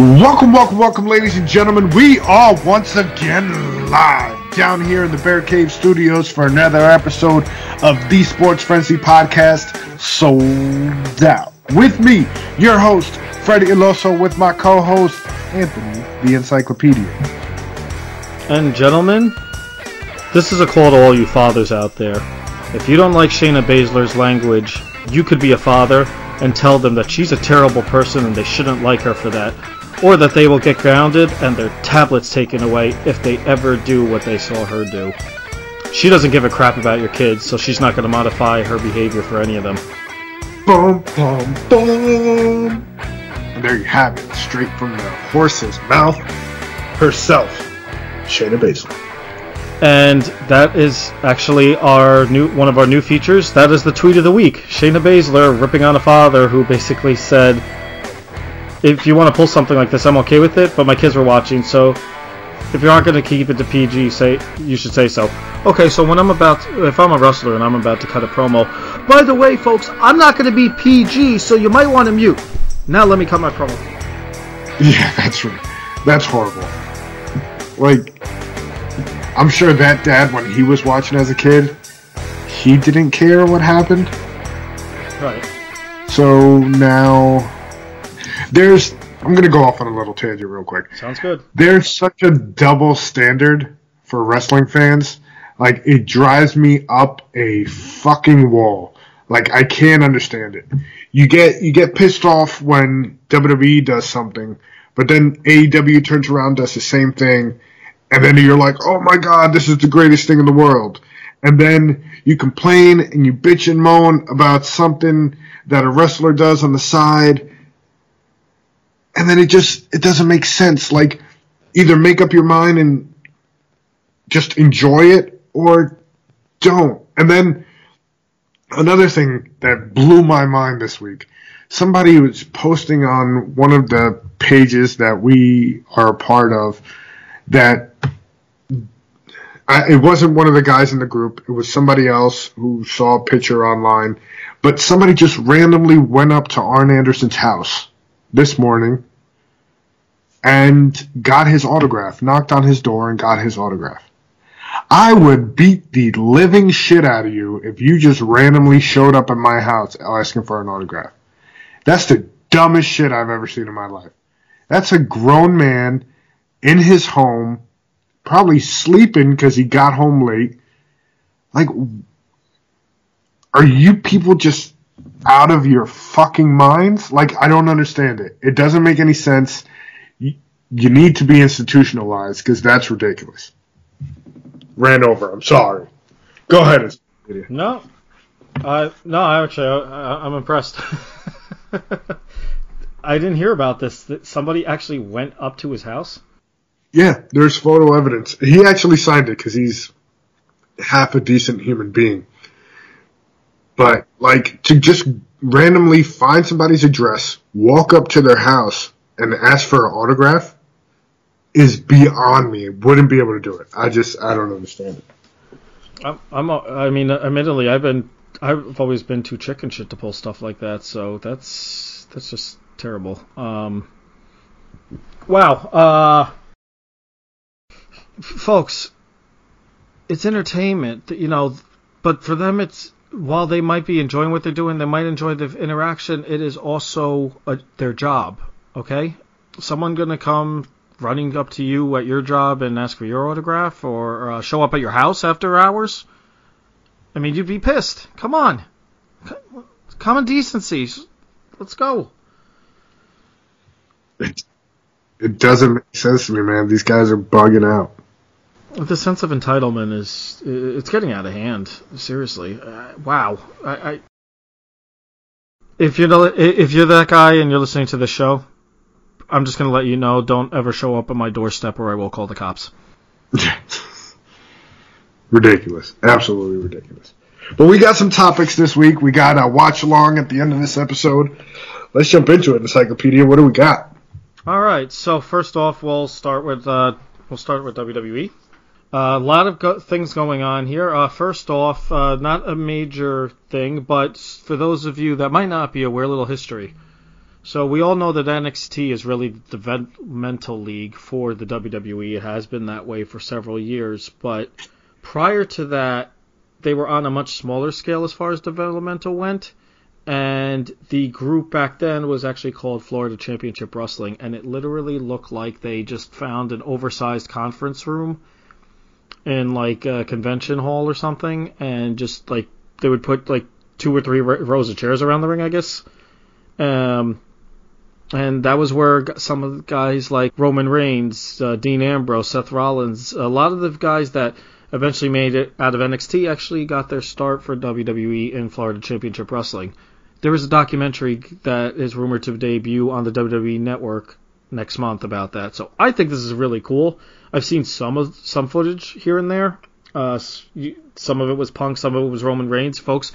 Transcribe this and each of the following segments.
Welcome, welcome, welcome, ladies and gentlemen. We are once again live down here in the Bear Cave Studios for another episode of the Sports Frenzy Podcast, Souled Out. With me, your host, Freddy El Oso, with my co host, Anthony, the Encyclopedia. And, gentlemen, this is a call to all you fathers out there. If you don't like Shayna Baszler's language, you could be a father and tell them that she's a terrible person and they shouldn't like her for that or that they will get grounded and their tablets taken away if they ever do what they saw her do. She doesn't give a crap about your kids, so she's not going to modify her behavior for any of them. Boom, boom, boom. And there you have it, straight from the horse's mouth herself, Shayna Baszler. And that is actually our new one of our new features. That is the tweet of the week. Shayna Baszler ripping on a father who basically said, if you want to pull something like this, I'm okay with it. But my kids were watching, so if you aren't going to keep it to PG, say you should say so. Okay, so when I'm about, if I'm a wrestler and I'm about to cut a promo, by the way, folks, I'm not going to be PG, so you might want to mute. Now let me cut my promo. Yeah, that's right. That's horrible. Like, I'm sure that dad, when he was watching as a kid, he didn't care what happened. Right. So now there's I'm gonna go off on a little tangent real quick. Sounds good. There's such a double standard for wrestling fans. Like it drives me up a fucking wall. Like I can't understand it. You get you get pissed off when WWE does something, but then AEW turns around does the same thing, and then you're like, oh my god, this is the greatest thing in the world. And then you complain and you bitch and moan about something that a wrestler does on the side, and then it just it doesn't make sense. Like either make up your mind and just enjoy it or don't. And then another thing that blew my mind this week. Somebody was posting on one of the pages that we are a part of that I, it wasn't one of the guys in the group. It was somebody else who saw a picture online. But somebody just randomly went up to Arn Anderson's house this morning and got his autograph, knocked on his door and got his autograph. I would beat the living shit out of you if you just randomly showed up at my house asking for an autograph. That's the dumbest shit I've ever seen in my life. That's a grown man in his home, probably sleeping because he got home late. Like, are you people just out of your fucking minds? Like, I don't understand it. It doesn't make any sense. You, need to be institutionalized because that's ridiculous. Ran over. I'm sorry. Go ahead. No, I no, I actually I, I'm impressed. I didn't hear about this. That somebody actually went up to his house. Yeah, there's photo evidence. He actually signed it because he's half a decent human being. But like to just randomly find somebody's address, walk up to their house, and ask for an autograph is beyond me. Wouldn't be able to do it. I just I don't understand it. I'm, I'm I mean, admittedly, I've been I've always been too chicken shit to pull stuff like that. So that's that's just terrible. Um, wow, uh, folks, it's entertainment, you know, but for them, it's while they might be enjoying what they're doing, they might enjoy the interaction. It is also a, their job. Okay, someone gonna come running up to you at your job and ask for your autograph, or uh, show up at your house after hours. I mean, you'd be pissed. Come on, common decency. Let's go. It, it doesn't make sense to me, man. These guys are bugging out. The sense of entitlement is it's getting out of hand. Seriously, uh, wow. I, I if you're the, if you're that guy and you're listening to the show, I'm just gonna let you know. Don't ever show up at my doorstep, or I will call the cops. ridiculous, absolutely ridiculous. But we got some topics this week. We got a watch along at the end of this episode. Let's jump into it, Encyclopedia. What do we got? All right. So first off, we'll start with uh, we'll start with WWE. Uh, a lot of go- things going on here. Uh, first off, uh, not a major thing, but for those of you that might not be aware, a little history. So we all know that NXT is really the developmental league for the WWE. It has been that way for several years, but prior to that, they were on a much smaller scale as far as developmental went. And the group back then was actually called Florida Championship Wrestling, and it literally looked like they just found an oversized conference room in like a convention hall or something, and just like they would put like two or three rows of chairs around the ring, I guess. Um, and that was where some of the guys like Roman Reigns, uh, Dean Ambrose, Seth Rollins, a lot of the guys that eventually made it out of NXT actually got their start for WWE in Florida Championship Wrestling. There is a documentary that is rumored to debut on the WWE network next month about that. So I think this is really cool. I've seen some of some footage here and there. Uh, some of it was Punk, some of it was Roman Reigns, folks.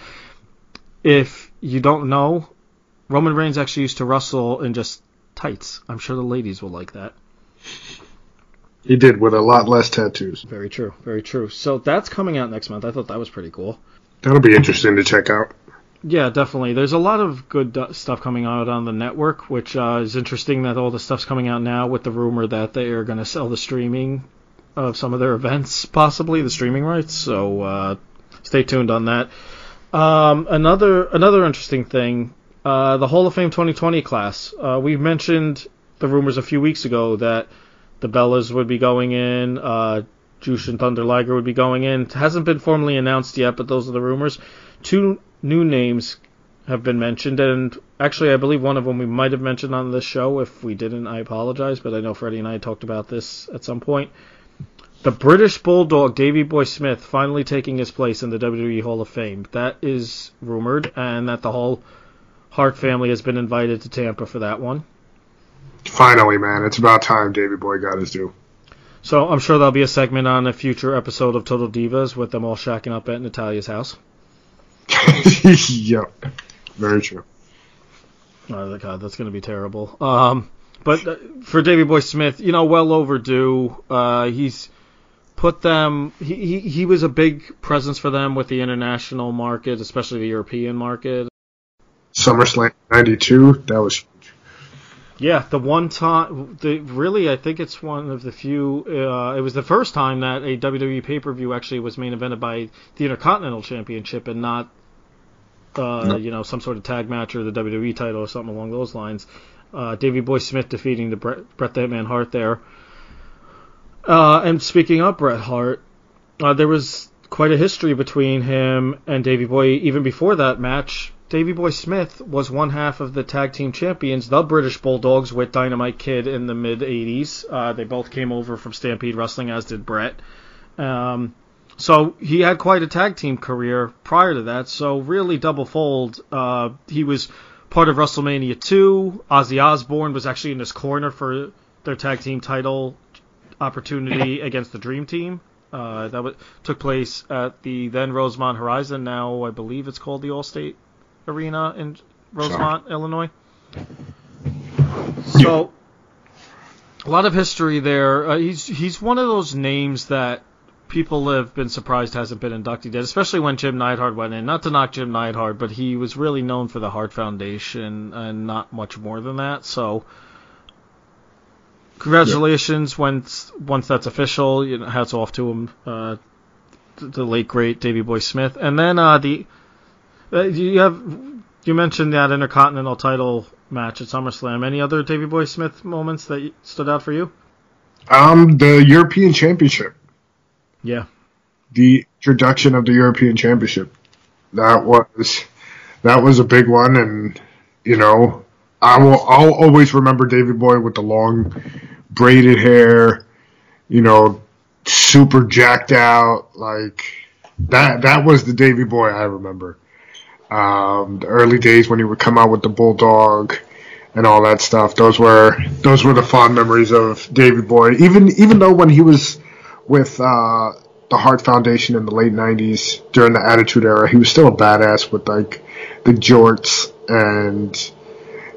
If you don't know, Roman Reigns actually used to wrestle in just tights. I'm sure the ladies will like that. He did with a lot less tattoos. Very true. Very true. So that's coming out next month. I thought that was pretty cool. That'll be interesting to check out. Yeah, definitely. There's a lot of good stuff coming out on the network, which uh, is interesting that all the stuff's coming out now with the rumor that they are going to sell the streaming of some of their events, possibly the streaming rights. So uh, stay tuned on that. Um, another another interesting thing, uh, the Hall of Fame 2020 class. Uh, we mentioned the rumors a few weeks ago that the Bellas would be going in. Uh, Jushin Thunder Liger would be going in. It hasn't been formally announced yet, but those are the rumors. Two new names have been mentioned, and actually, I believe one of them we might have mentioned on this show. If we didn't, I apologize, but I know Freddy and I talked about this at some point. The British Bulldog, Davey Boy Smith, finally taking his place in the WWE Hall of Fame. That is rumored, and that the whole Hart family has been invited to Tampa for that one. Finally, man, it's about time Davey Boy got his due. So I'm sure there'll be a segment on a future episode of Total Divas with them all shacking up at Natalya's house. yep, very true. Oh God, that's going to be terrible. Um, but uh, for Davey Boy Smith, you know, well overdue. Uh, he's put them. He, he he was a big presence for them with the international market, especially the European market. SummerSlam '92, that was huge. yeah, the one time, the really, I think it's one of the few. Uh, it was the first time that a WWE pay per view actually was main evented by the Intercontinental Championship and not, uh, you know, some sort of tag match or the WWE title or something along those lines. Uh, Davey Boy Smith defeating the Bret, Bret the Man Hart there. Uh, and speaking of Bret Hart, uh, there was quite a history between him and Davey Boy even before that match. Davey Boy Smith was one half of the tag team champions, the British Bulldogs, with Dynamite Kid in the mid 80s. Uh, they both came over from Stampede Wrestling, as did Bret. Um, so he had quite a tag team career prior to that. So really double fold. Uh, he was part of WrestleMania 2. Ozzy Osbourne was actually in his corner for their tag team title opportunity against the Dream Team. Uh, that w- took place at the then Rosemont Horizon. Now I believe it's called the Allstate Arena in Rosemont, Illinois. So, a lot of history there. Uh, he's he's one of those names that people have been surprised hasn't been inducted yet, especially when Jim Neidhart went in. Not to knock Jim Neidhart, but he was really known for the Hart Foundation and not much more than that. So, congratulations yeah. once once that's official. You know, hats off to him, uh, the late great Davey Boy Smith, and then uh, the uh, you have you mentioned that Intercontinental title match at SummerSlam. Any other Davey Boy Smith moments that stood out for you? Um, the European Championship. Yeah. The introduction of the European Championship. That was that was a big one, and you know, I will I'll always remember Davey Boy with the long braided hair, you know, super jacked out, like that. That was the Davey Boy I remember. Um, the early days when he would come out with the bulldog and all that stuff. Those were those were the fond memories of Davey Boy. Even even though when he was with uh, the Hart Foundation in the late '90s during the Attitude Era, he was still a badass with like the jorts and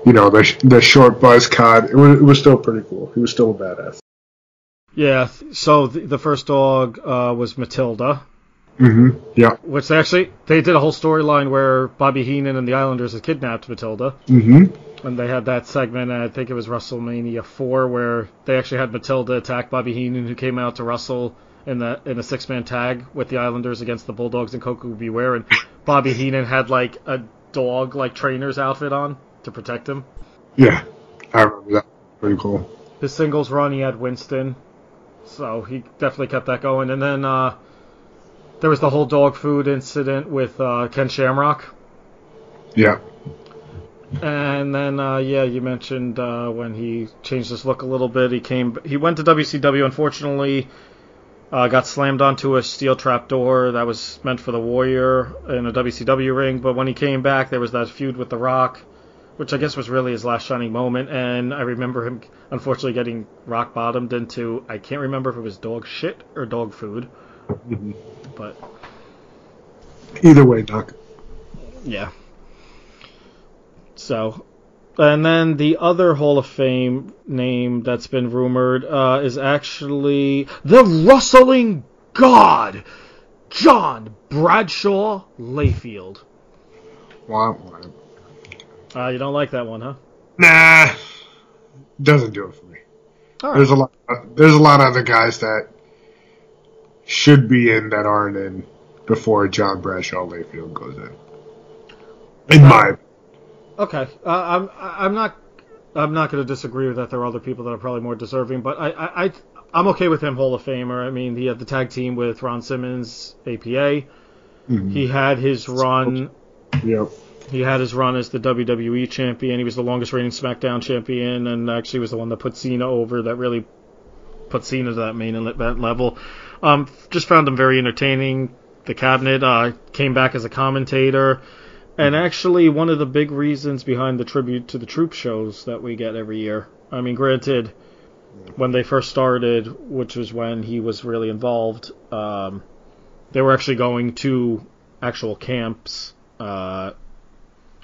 you know the the short buzz cut. It was, it was still pretty cool. He was still a badass. Yeah. So the, the first dog uh, was Matilda. Mm-hmm. Yeah. Which they actually they did a whole storyline where Bobby Heenan and the Islanders had kidnapped Matilda. Mm-hmm. And they had that segment, I think it was WrestleMania 4, where they actually had Matilda attack Bobby Heenan, who came out to wrestle in the in a six man tag with the Islanders against the Bulldogs and Koko B. Ware, and Bobby Heenan had like a dog like trainer's outfit on to protect him. Yeah, I remember that. Pretty cool. His singles run, he had Winston, so he definitely kept that going. And then uh, there was the whole dog food incident with uh, Ken Shamrock. Yeah. And then, uh, yeah, you mentioned uh, when he changed his look a little bit. He came, he went to WCW. Unfortunately, uh, got slammed onto a steel trap door that was meant for the Warrior in a WCW ring. But when he came back, there was that feud with The Rock, which I guess was really his last shining moment. And I remember him, unfortunately, getting rock bottomed into I can't remember if it was dog shit or dog food, but Either way, Doc. yeah. So, and then the other Hall of Fame name that's been rumored uh, is actually the Wrestling God, John Bradshaw Layfield. Womp. Uh, you don't like that one, huh? Nah, doesn't do it for me. There's a lot. There's a lot of other guys that should be in that aren't in before John Bradshaw Layfield goes in. In my Okay, uh, I'm I'm not I'm not going to disagree with that. There are other people that are probably more deserving, but I, I I I'm okay with him Hall of Famer. I mean, he had the tag team with Ron Simmons, APA. He had his run. yep. He had his run as the WWE champion. He was the longest reigning SmackDown champion, and actually was the one that put Cena over. That really put Cena to that main event level. Um, just found him very entertaining. The cabinet uh, came back as a commentator. And actually, one of the big reasons behind the tribute to the troop shows that we get every year. I mean, granted, when they first started, which was when he was really involved, um, they were actually going to actual camps uh,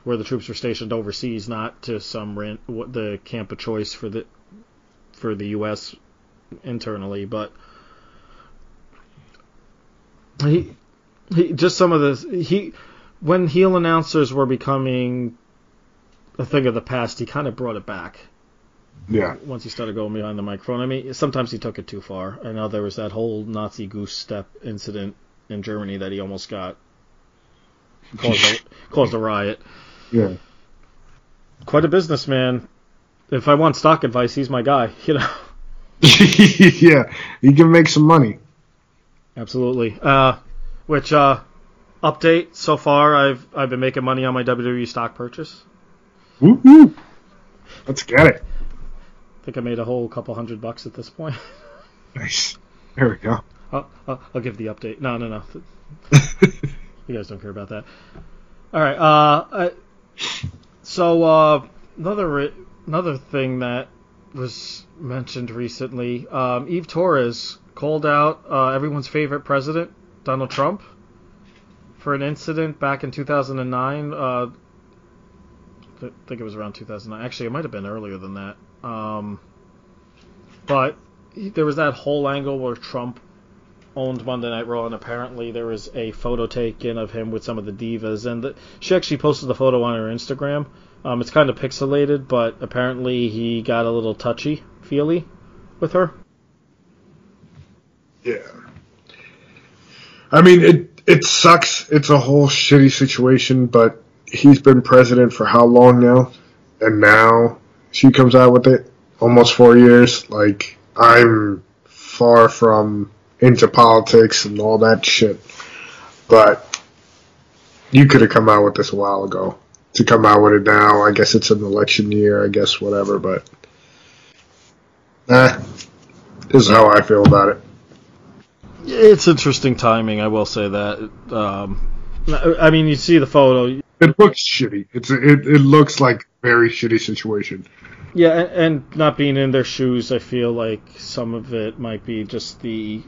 where the troops were stationed overseas, not to some rent, the camp of choice for the for the U.S. internally. But he, he just some of this he when heel announcers were becoming a thing of the past, he kind of brought it back Yeah. once he started going behind the microphone. I mean, sometimes he took it too far. I know there was that whole Nazi goose step incident in Germany that he almost got caused a, caused a riot. Yeah. Quite a businessman. If I want stock advice, he's my guy. You know, yeah. he can make some money. Absolutely. Uh, which uh, update so far? I've I've been making money on my WWE stock purchase. Woo. Let's get it. I think I made a whole couple hundred bucks at this point. Nice. There we go. I'll, I'll, I'll give the update. No, no, no. You guys don't care about that. All right. Uh, I, so uh, another another thing that was mentioned recently, um, Eve Torres called out uh, everyone's favorite president, Donald Trump, for an incident back in 2009. Uh, I think it was around 2009. Actually, it might have been earlier than that. Um, but he- there was that whole angle where Trump owned Monday Night Raw, and apparently there was a photo taken of him with some of the divas, and the, she actually posted the photo on her Instagram. Um, it's kind of pixelated, but apparently he got a little touchy feely with her. Yeah. I mean, it it sucks. It's a whole shitty situation, but he's been president for how long now? And now she comes out with it. Almost four years. Like, I'm far from into politics and all that shit. But you could have come out with this a while ago. To come out with it now, I guess it's an election year, I guess whatever, but eh, this is how I feel about it. It's interesting timing, I will say that. Um, I mean, you see the photo. It looks shitty. It's a, it it looks like a very shitty situation. Yeah, and, and not being in their shoes, I feel like some of it might be just the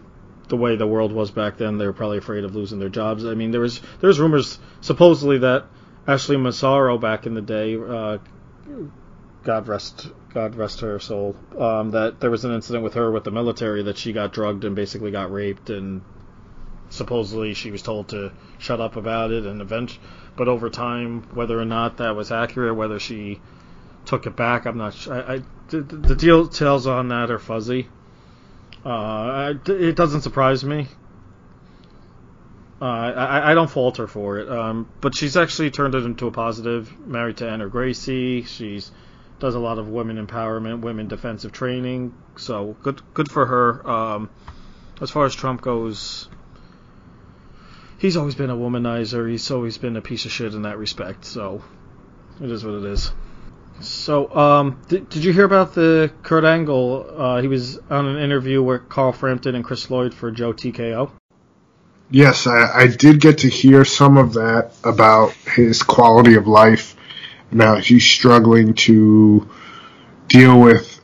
the way the world was back then. They were probably afraid of losing their jobs. I mean, there was there was rumors supposedly that Ashley Massaro back in the day, uh, God rest God rest her soul, um, that there was an incident with her with the military that she got drugged and basically got raped and supposedly she was told to shut up about it and event but over time whether or not that was accurate whether she took it back. I'm not. Sh- I, I the, the details on that are fuzzy. Uh, I, it doesn't surprise me. Uh, I, I don't fault her for it, um, but she's actually turned it into a positive. Married to Anna Gracie, she's does a lot of women empowerment, women defensive training. So good, good for her. Um, as far as Trump goes, he's always been a womanizer. He's always been a piece of shit in that respect. So it is what it is. So, um, did, did you hear about the Kurt Angle? Uh, he was on an interview with Carl Frampton and Chris Lloyd for Joe TKO. Yes, I, I did get to hear some of that about his quality of life. Now he's struggling to deal with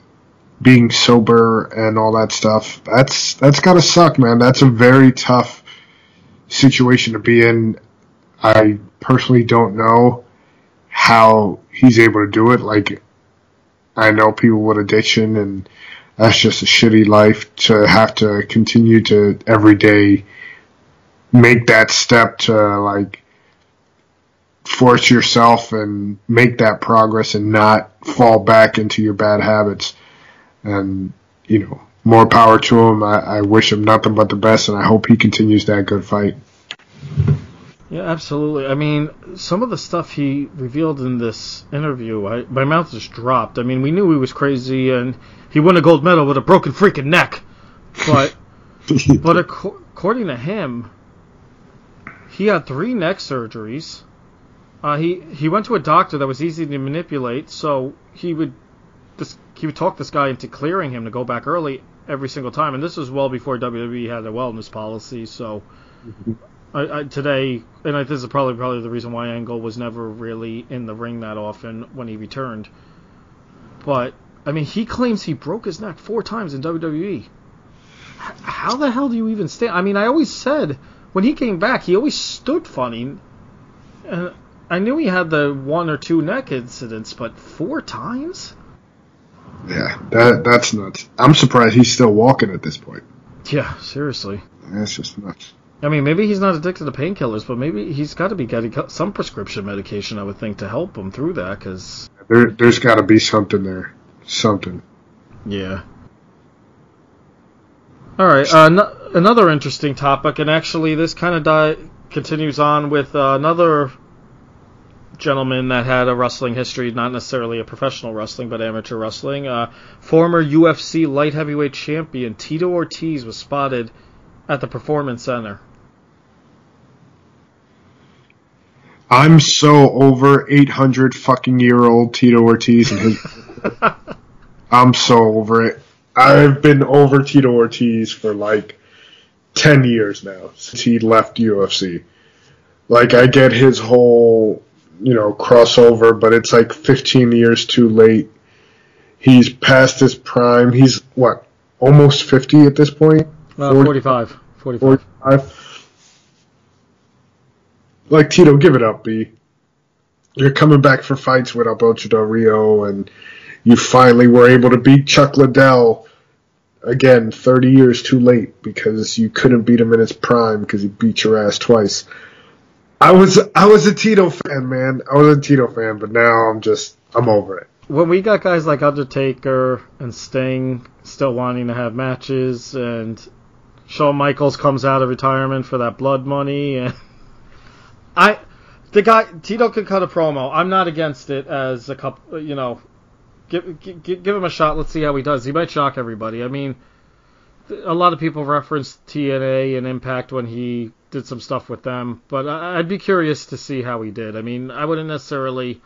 being sober and all that stuff. That's that's gotta suck, man. That's a very tough situation to be in. I personally don't know how he's able to do it. Like, I know people with addiction, and that's just a shitty life to have to continue to every day make that step to like force yourself and make that progress and not fall back into your bad habits. And, you know, more power to him. I, I wish him nothing but the best, and I hope he continues that good fight. Yeah, absolutely. I mean, some of the stuff he revealed in this interview, I, my mouth just dropped. I mean, we knew he was crazy and he won a gold medal with a broken freaking neck, but but ac- according to him, he had three neck surgeries. Uh, he he went to a doctor that was easy to manipulate, so he would this he would talk this guy into clearing him to go back early every single time, and this was well before WWE had a wellness policy. So I, I, today, and I, this is probably probably the reason why Angle was never really in the ring that often when he returned. But I mean, he claims he broke his neck four times in WWE. H- how the hell do you even stand? I mean, I always said when he came back, he always stood funny. And I knew he had the one or two neck incidents, but four times? Yeah, that that's nuts. I'm surprised he's still walking at this point. Yeah, seriously. That's just nuts. I mean, maybe he's not addicted to painkillers, but maybe he's got to be getting some prescription medication, I would think, to help him through that. Because There, there's got to be something there. Something. yeah. All right, uh, no, another interesting topic, and actually, this kind of di- continues on with uh, another gentleman that had a wrestling history, not necessarily a professional wrestling, but amateur wrestling. Uh, former UFC light heavyweight champion Tito Ortiz was spotted at the Performance Center. I'm so over 800 fucking year old Tito Ortiz and his. I'm so over it. I've been over Tito Ortiz for like 10 years now since he left UFC. Like, I get his whole, you know, crossover, but it's like 15 years too late. He's past his prime. He's, what, almost 50 at this point? Uh, 45. 45. 45. Like Tito, give it up, B. You're coming back for fights with Alberto Del Rio, and you finally were able to beat Chuck Liddell. Again, 30 years too late because you couldn't beat him in his prime because he beat your ass twice. I was I was a Tito fan, man. I was a Tito fan, but now I'm just I'm over it. When we got guys like Undertaker and Sting still wanting to have matches, and Shawn Michaels comes out of retirement for that blood money, and I, the guy Tito could cut a promo. I'm not against it as a couple, you know, give, give give him a shot. Let's see how he does. He might shock everybody. I mean, a lot of people reference TNA and Impact when he did some stuff with them, but I, I'd be curious to see how he did. I mean, I wouldn't necessarily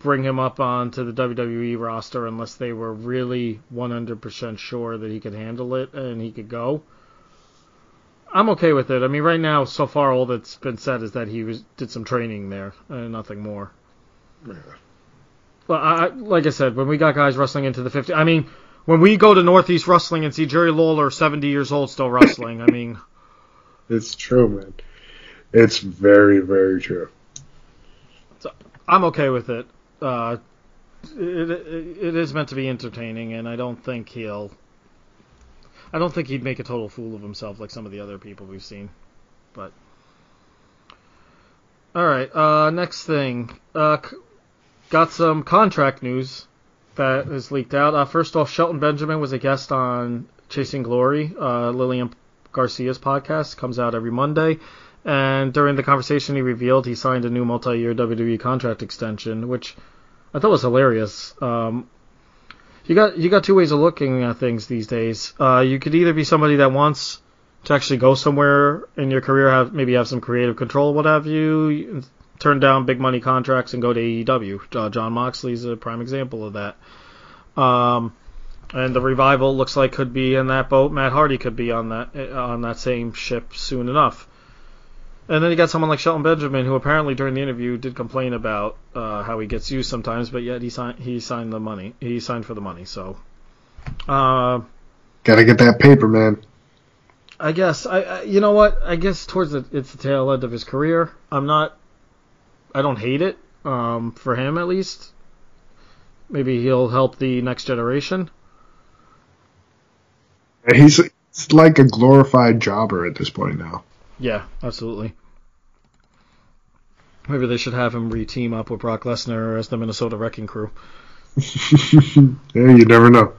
bring him up onto the WWE roster unless they were really 100% sure that he could handle it and he could go. I'm okay with it. I mean, right now, so far, all that's been said is that he was did some training there and nothing more. Well, I, like I said, when we got guys wrestling into the 50, I mean, when we go to Northeast Wrestling and see Jerry Lawler, 70 years old, still wrestling, I mean, It's true, man. It's very very true. I'm okay with it. Uh, it, it. It is meant to be entertaining, and I don't think he'll. I don't think he'd make a total fool of himself like some of the other people we've seen. But. Alright, uh, next thing. Uh, got some contract news that has leaked out. Uh, first off, Shelton Benjamin was a guest on Chasing Glory, uh, Lillian Garcia's podcast, comes out every Monday. And during the conversation, he revealed he signed a new multi-year WWE contract extension, which I thought was hilarious. Um, you got you got two ways of looking at things these days. Uh, you could either be somebody that wants to actually go somewhere in your career, have maybe have some creative control, what have you, turn down big money contracts and go to AEW. Uh, Jon Moxley's a prime example of that. Um, and the revival looks like could be in that boat. Matt Hardy could be on that on that same ship soon enough. And then you got someone like Shelton Benjamin, who apparently during the interview did complain about uh, how he gets used sometimes, but yet he signed he signed the money. He signed for the money. So, uh, gotta get that paper, man. I guess I, I you know what I guess towards the it's the tail end of his career. I'm not. I don't hate it. Um, for him at least. Maybe he'll help the next generation. He's like a glorified jobber at this point now. Yeah, absolutely. Maybe they should have him re-team up with Brock Lesnar as the Minnesota Wrecking Crew. yeah, you never know.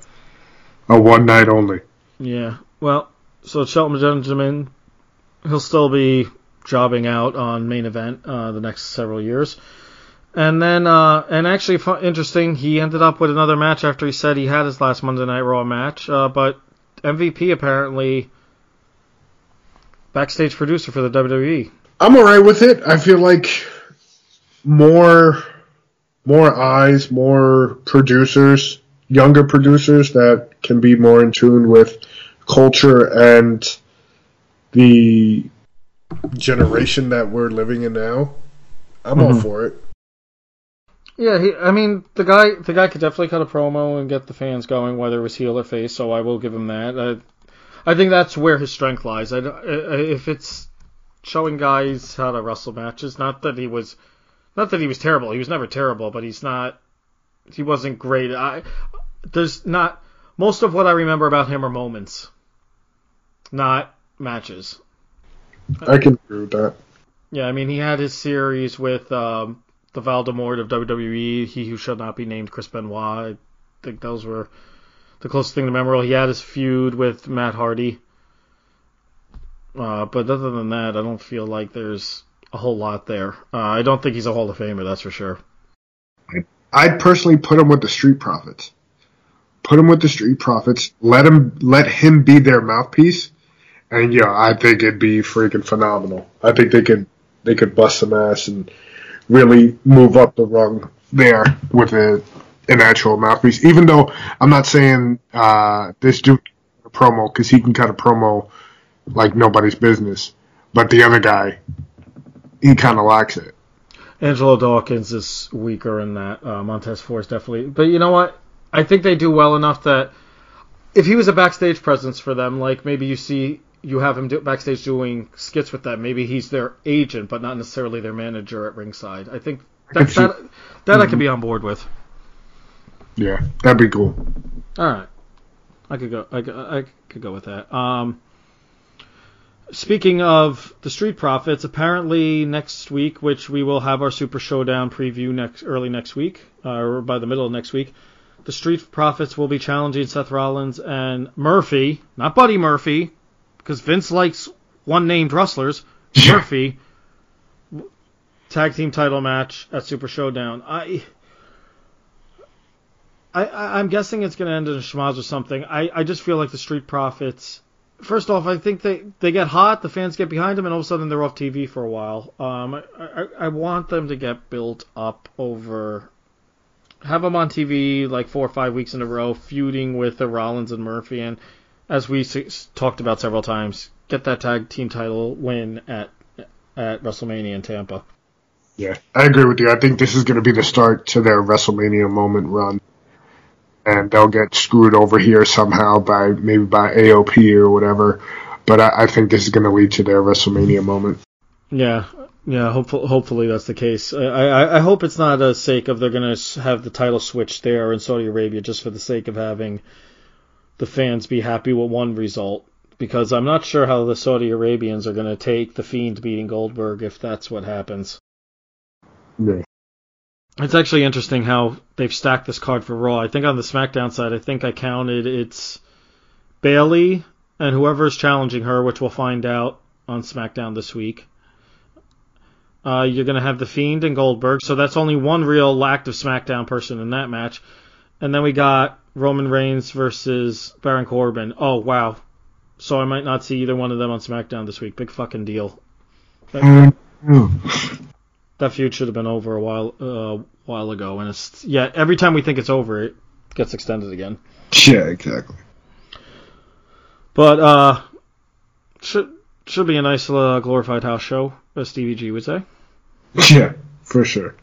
A one night only. Yeah. Well, so Shelton Benjamin, he'll still be jobbing out on main event uh, the next several years. And then, uh, and actually, interesting, he ended up with another match after he said he had his last Monday Night Raw match. Uh, but MVP apparently backstage producer for the WWE. I'm alright with it. I feel like more more eyes, more producers, younger producers that can be more in tune with culture and the generation that we're living in now. I'm mm-hmm. all for it. Yeah, he, I mean the guy the guy could definitely cut a promo and get the fans going, whether it was heel or face. So I will give him that. I, I think that's where his strength lies. I, if it's showing guys how to wrestle matches, not that he was, not that he was terrible. He was never terrible, but he's not. He wasn't great. I there's not most of what I remember about him are moments, not matches. I can agree with that. Yeah, I mean he had his series with. Um, the Voldemort of WWE, He Who Shall Not Be Named, Chris Benoit. I think those were the closest thing to memorable. He had his feud with Matt Hardy. Uh, but other than that, I don't feel like there's a whole lot there. Uh, I don't think he's a Hall of Famer, that's for sure. I'd personally put him with the Street Profits. Put him with the Street Profits. Let him let him be their mouthpiece, and yeah, I think it'd be freaking phenomenal. I think they could they could bust some ass and really move up the rung there with a, an actual mouthpiece. Even though I'm not saying uh, this dude a promo because he can cut a promo like nobody's business, but the other guy, he kind of lacks it. Angelo Dawkins is weaker in that. Uh, Montez Ford definitely, but you know what? I think they do well enough that if he was a backstage presence for them, like maybe you see you have him do, backstage doing skits with them. Maybe he's their agent, but not necessarily their manager at ringside. I think that that, that mm-hmm. I could be on board with. Yeah, that'd be cool. All right, I could go. I could, I could go with that. Um, speaking of the Street Profits, apparently next week, which we will have our Super Showdown preview next early next week, uh, or by the middle of next week. The Street Profits will be challenging Seth Rollins and Murphy, not Buddy Murphy, because Vince likes one named wrestlers. Murphy tag team title match at Super Showdown. I. I, I'm guessing it's going to end in a schmaz or something. I, I just feel like the Street Profits. First off, I think they, they get hot, the fans get behind them, and all of a sudden they're off TV for a while. Um, I, I, I want them to get built up over. Have them on TV like four or five weeks in a row, feuding with the Rollins and Murphy, and as we talked about several times, get that tag team title win at at WrestleMania in Tampa. Yeah, I agree with you. I think this is going to be the start to their WrestleMania moment run, and they'll get screwed over here somehow by maybe by AOP or whatever. But I, I think this is going to lead to their WrestleMania moment. Yeah, yeah. Hopefully, hopefully that's the case. I, I, I hope it's not a sake of they're going to have the title switch there in Saudi Arabia just for the sake of having the fans be happy with one result because I'm not sure how the Saudi Arabians are going to take the Fiend beating Goldberg if that's what happens. Yeah. It's actually interesting how they've stacked this card for Raw. I think on the SmackDown side, I think I counted it's Bayley and whoever is challenging her, which we'll find out on SmackDown this week. Uh, you're going to have The Fiend and Goldberg, so that's only one real active SmackDown person in that match. And then we got Roman Reigns versus Baron Corbin. Oh, wow. So I might not see either one of them on SmackDown this week. Big fucking deal. That, that feud should have been over a while uh, while ago, and it's yeah. Every time we think it's over, it gets extended again. Yeah, exactly. But uh, should should be a nice uh, glorified house show, as Stevie G would say. Yeah, for sure.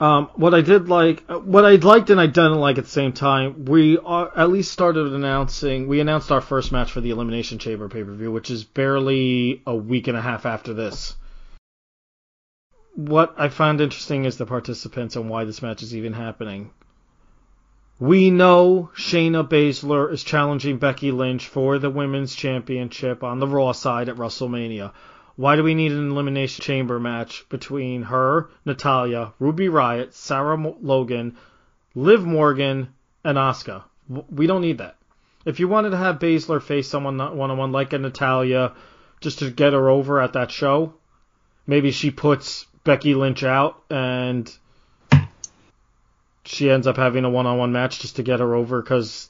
Um, what I did like, what I liked and I didn't like at the same time, we are, at least started announcing. We announced our first match for the Elimination Chamber pay per view, which is barely a week and a half after this. What I found interesting is the participants and why this match is even happening. We know Shayna Baszler is challenging Becky Lynch for the Women's Championship on the Raw side at WrestleMania. Why do we need an Elimination Chamber match between her, Natalya, Ruby Riott, Sarah Logan, Liv Morgan, and Asuka? We don't need that. If you wanted to have Baszler face someone one on one like a Natalya just to get her over at that show, maybe she puts Becky Lynch out and she ends up having a one on one match just to get her over because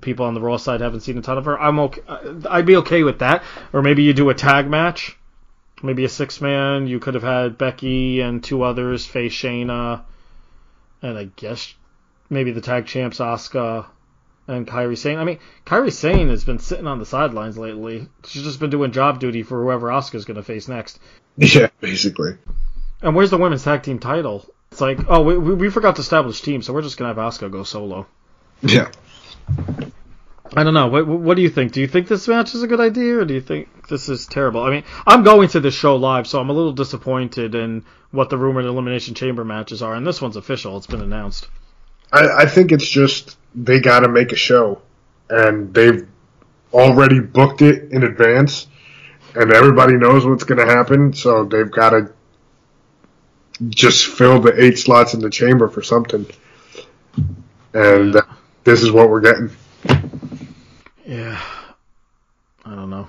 the people on the Raw side haven't seen a ton of her. I'm okay. Uh, I'd be okay with that. Or maybe you do a tag match, maybe a six man. You could have had Becky and two others face Shayna, and I guess maybe the tag champs Asuka and Kairi Sane. I mean, Kairi Sane has been sitting on the sidelines lately. She's just been doing job duty for whoever Asuka's going to face next. Yeah, basically. And where's the women's tag team title? It's like, oh, we, we forgot to establish team, so we're just gonna have Asuka go solo. Yeah. I don't know. What, what do you think? Do you think this match is a good idea, or do you think this is terrible? I mean, I'm going to this show live, so I'm a little disappointed in what the rumored elimination chamber matches are, and this one's official. It's been announced. I, I think it's just they got to make a show, and they've already booked it in advance, and everybody knows what's going to happen, so they've got to just fill the eight slots in the chamber for something. And yeah. This is what we're getting. Yeah. I don't know.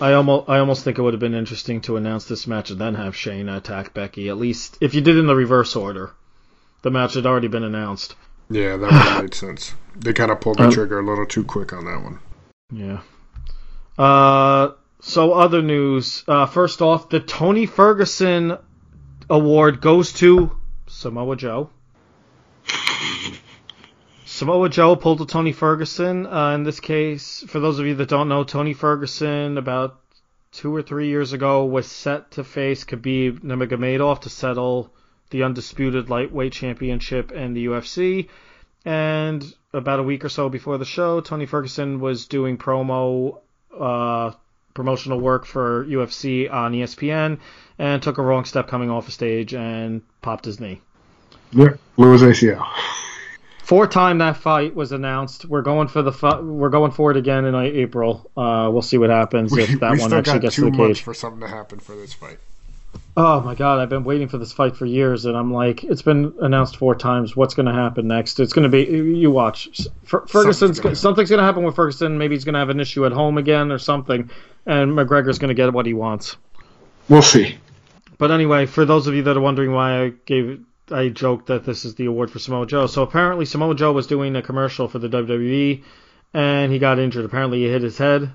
I almost I almost think it would have been interesting to announce this match and then have Shayna attack Becky. At least if you did in the reverse order, the match had already been announced. Yeah, that would have made sense. They kind of pulled the um, trigger a little too quick on that one. Yeah. Uh, so other news. Uh, first off, the Tony Ferguson award goes to Samoa Joe. Samoa Joe pulled a Tony Ferguson. Uh, in this case, for those of you that don't know, Tony Ferguson about two or three years ago was set to face Khabib Nurmagomedov to settle the undisputed lightweight championship in the UFC. And about a week or so before the show, Tony Ferguson was doing promo uh, promotional work for UFC on ESPN and took a wrong step coming off a stage and popped his knee. Yeah, his ACL. Fourth time that fight was announced. We're going for the fu- we're going for it again in April. Uh, we'll see what happens we, if that one actually gets to the cage. for something to happen for this fight. Oh my god, I've been waiting for this fight for years, and I'm like, it's been announced four times. What's going to happen next? It's going to be you watch. Ferguson's something's going to happen with Ferguson. Maybe he's going to have an issue at home again or something, and McGregor's going to get what he wants. We'll see. But anyway, for those of you that are wondering why I gave I joked that this is the award for Samoa Joe. So apparently Samoa Joe was doing a commercial for the WWE, and he got injured. Apparently he hit his head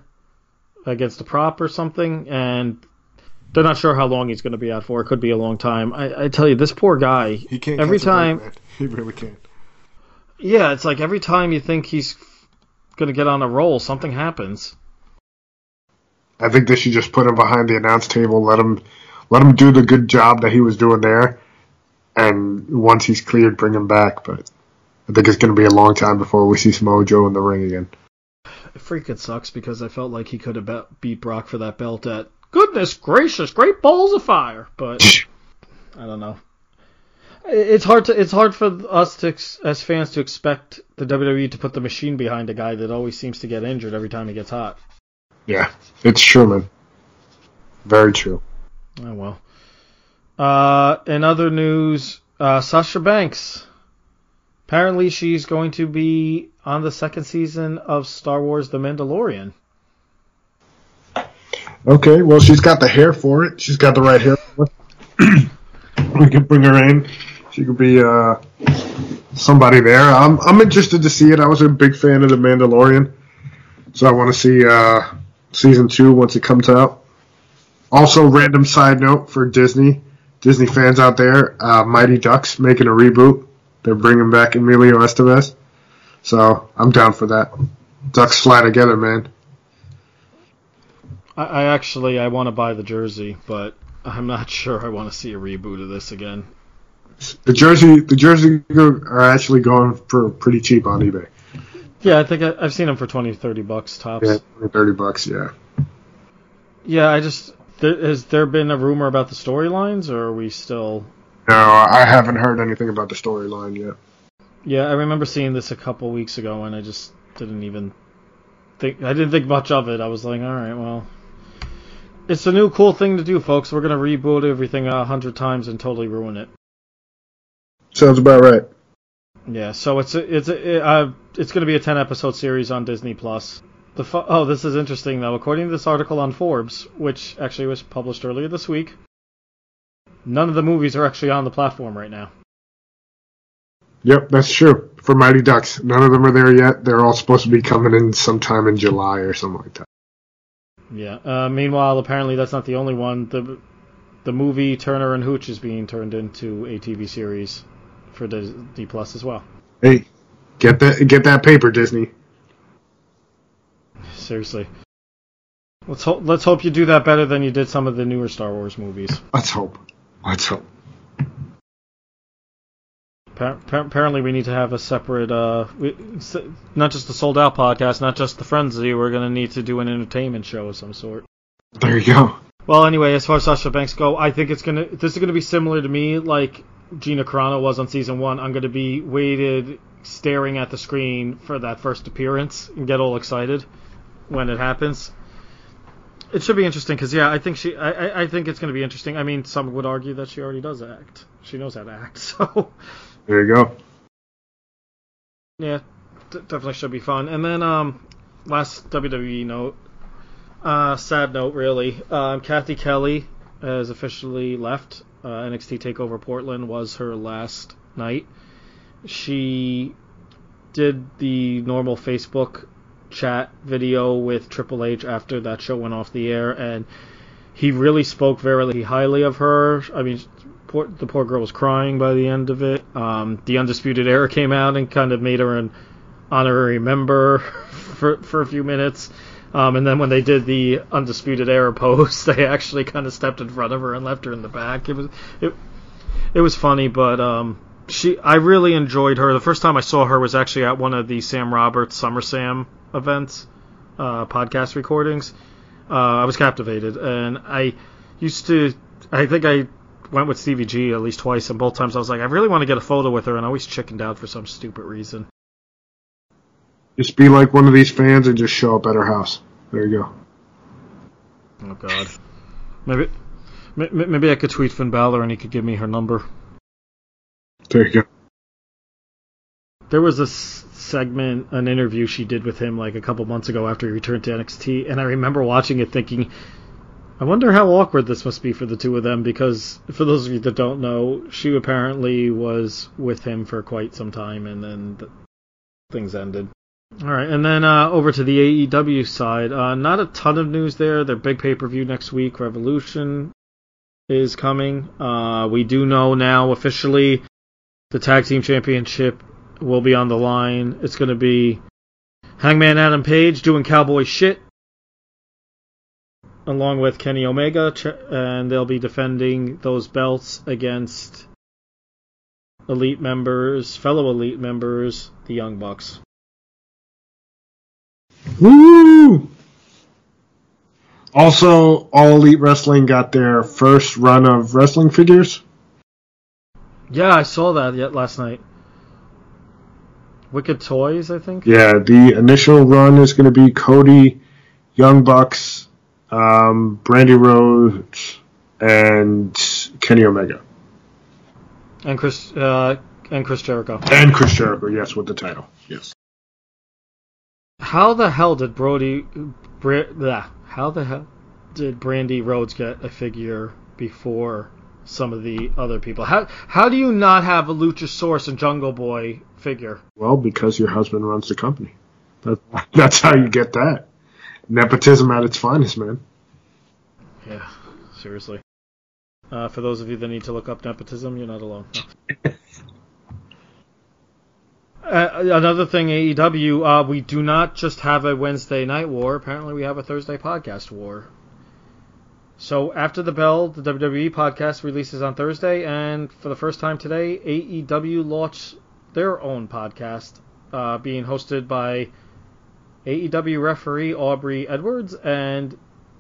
against a prop or something, and they're not sure how long he's going to be out for. It could be a long time. I, I tell you, this poor guy. He can't. Every time. Break, he really can't. Yeah, it's like every time you think he's going to get on a roll, something happens. I think they should just put him behind the announce table, let him let him do the good job that he was doing there, and once he's cleared, bring him back. But I think it's going to be a long time before we see Samoa Joe in the ring again. It freaking sucks because I felt like he could have beat Brock for that belt at goodness gracious, great balls of fire. But I don't know. It's hard to it's hard for us to as fans to expect the WWE to put the machine behind a guy that always seems to get injured every time he gets hot. Yeah, it's true, man. Very true. Oh well. Uh, in other news, uh, Sasha Banks. Apparently, she's going to be on the second season of Star Wars: The Mandalorian. Okay, well, she's got the hair for it. She's got the right hair. we can bring her in. She could be uh, somebody there. I'm I'm interested to see it. I was a big fan of The Mandalorian, so I want to see uh, season two once it comes out. Also, random side note for Disney, Disney fans out there, uh, Mighty Ducks making a reboot. They're bringing back Emilio Estevez, so I'm down for that. Ducks fly together, man. I, I actually I want to buy the jersey, but I'm not sure I want to see a reboot of this again. The jersey, the jersey are actually going for pretty cheap on eBay. Yeah, I think I, have seen them for 20, 30 bucks tops. Yeah, 30 bucks, yeah. Yeah, I just there, has there been a rumor about the storylines, or are we still? No, I haven't heard anything about the storyline yet. Yeah, I remember seeing this a couple weeks ago, and I just didn't even think. I didn't think much of it. I was like, all right, well, it's a new cool thing to do, folks. We're gonna reboot everything a hundred times and totally ruin it. Sounds about right. Yeah, so it's a, it's a, uh, it's going to be a ten episode series on Disney Plus. The fu- oh, this is interesting though. According to this article on Forbes, which actually was published earlier this week, none of the movies are actually on the platform right now. Yep, that's true. For Mighty Ducks, none of them are there yet. They're all supposed to be coming in sometime in July or something like that. Yeah. Uh, meanwhile, apparently that's not the only one. The the movie Turner and Hooch is being turned into a TV series for Disney Plus as well. Hey, get that get that paper, Disney. Seriously. Let's hope let's hope you do that better than you did some of the newer Star Wars movies. Let's hope. Let's hope. Apparently, we need to have a separate, uh, not just the Souled Out podcast, not just the frenzy. We're going to need to do an entertainment show of some sort. There you go. Well, anyway, as far as Sasha Banks go, I think it's gonna. This is gonna be similar to me, like Gina Carano was on season one. I'm gonna be waited, staring at the screen for that first appearance and get all excited when it happens. It should be interesting because yeah, I think she. I, I think it's gonna be interesting. I mean, some would argue that she already does act. She knows how to act, so. There you go. Yeah, d- definitely should be fun. And then um, last WWE note, uh, sad note really. Um, Cathy Kelley has officially left. Uh, NXT Takeover Portland was her last night. She did the normal Facebook chat video with Triple H after that show went off the air, and he really spoke very highly of her. I mean, poor, the poor girl was crying by the end of it. Um, the Undisputed Era came out and kind of made her an honorary member for for a few minutes. Um, and then when they did the Undisputed Era pose, they actually kind of stepped in front of her and left her in the back. It was it it was funny, but um, she I really enjoyed her. The first time I saw her was actually at one of the Sam Roberts Summer Sam events, uh, podcast recordings. Uh, I was captivated, and I used to. I think I went with Stevie G at least twice, and both times I was like, I really want to get a photo with her, and I always chickened out for some stupid reason. Just be like one of these fans and just show up at her house. There you go. Oh God. Maybe, maybe I could tweet Finn Balor and he could give me her number. There you go. There was a segment, an interview she did with him like a couple months ago after he returned to NXT, and I remember watching it thinking, I wonder how awkward this must be for the two of them because, for those of you that don't know, she apparently was with him for quite some time and then the, things ended. Alright, and then uh, over to the AEW side. Uh, not a ton of news there. Their big pay per view next week, Revolution, is coming. Uh, we do know now officially the Tag Team Championship will be on the line. It's going to be Hangman Adam Page doing cowboy shit along with Kenny Omega, and they'll be defending those belts against elite members, fellow elite members, the Young Bucks. Woo! Also, All Elite Wrestling got their first run of wrestling figures. Yeah, I saw that yet last night. Wicked Toys, I think. Yeah, the initial run is going to be Cody, Young Bucks, um, Brandi Rhodes, and Kenny Omega And Chris uh, and Chris Jericho. and Chris Jericho. Yes, with the title. Yes. How the hell did Brody? Br- how the hell did Brandi Rhodes get a figure before some of the other people? How how do you not have a Luchasaurus and Jungle Boy figure? Well, because your husband runs the company. That, that's how you get that. Nepotism at its finest, man. Yeah, seriously. Uh, for those of you that need to look up nepotism, you're not alone. Uh, another thing, AEW, uh, we do not just have a Wednesday night war. Apparently, we have a Thursday podcast war. So after the bell, the WWE podcast releases on Thursday, and for the first time today, AEW launched their own podcast, uh, being hosted by AEW referee Aubrey Edwards and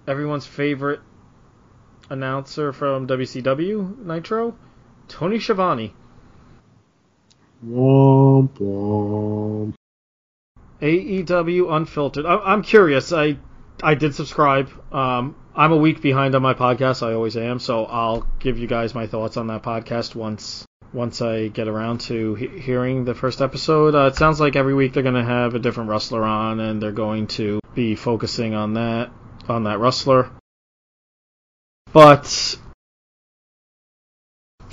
everyone's favorite announcer from WCW Nitro, Tony Schiavone. Womp womp. AEW Unfiltered. I- I'm curious. I I did subscribe. Um, I'm a week behind on my podcast. I always am. So I'll give you guys my thoughts on that podcast once once I get around to he- hearing the first episode. Uh, it sounds like every week they're going to have a different wrestler on, and they're going to be focusing on that on that wrestler. But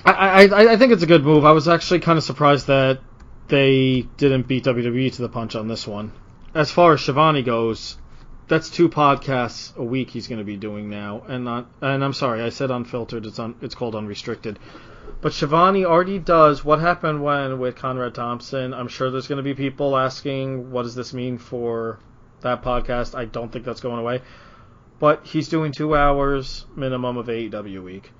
I, I, I think it's a good move. I was actually kind of surprised that they didn't beat WWE to the punch on this one. As far as Schiavone goes, that's two podcasts a week he's going to be doing now, and not. And I'm sorry, I said unfiltered. It's un, it's called unrestricted. But Schiavone already does what happened when with Conrad Thompson. I'm sure there's going to be people asking, what does this mean for that podcast? I don't think that's going away. But he's doing two hours minimum of AEW week.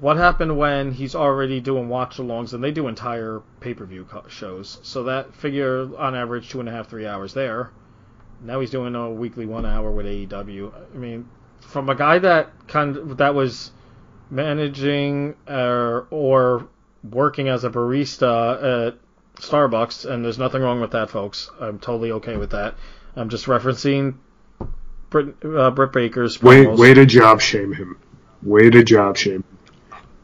What happened when he's already doing watch alongs and they do entire pay per view shows? So that figure on average two and a half, three hours there. Now he's doing a weekly one hour with AEW. I mean, from a guy that kind of, that was managing uh, or working as a barista at Starbucks, and there's nothing wrong with that, folks. I'm totally okay with that. I'm just referencing Britt, uh, Britt Baker's Way, way to job shame him. Way to job shame.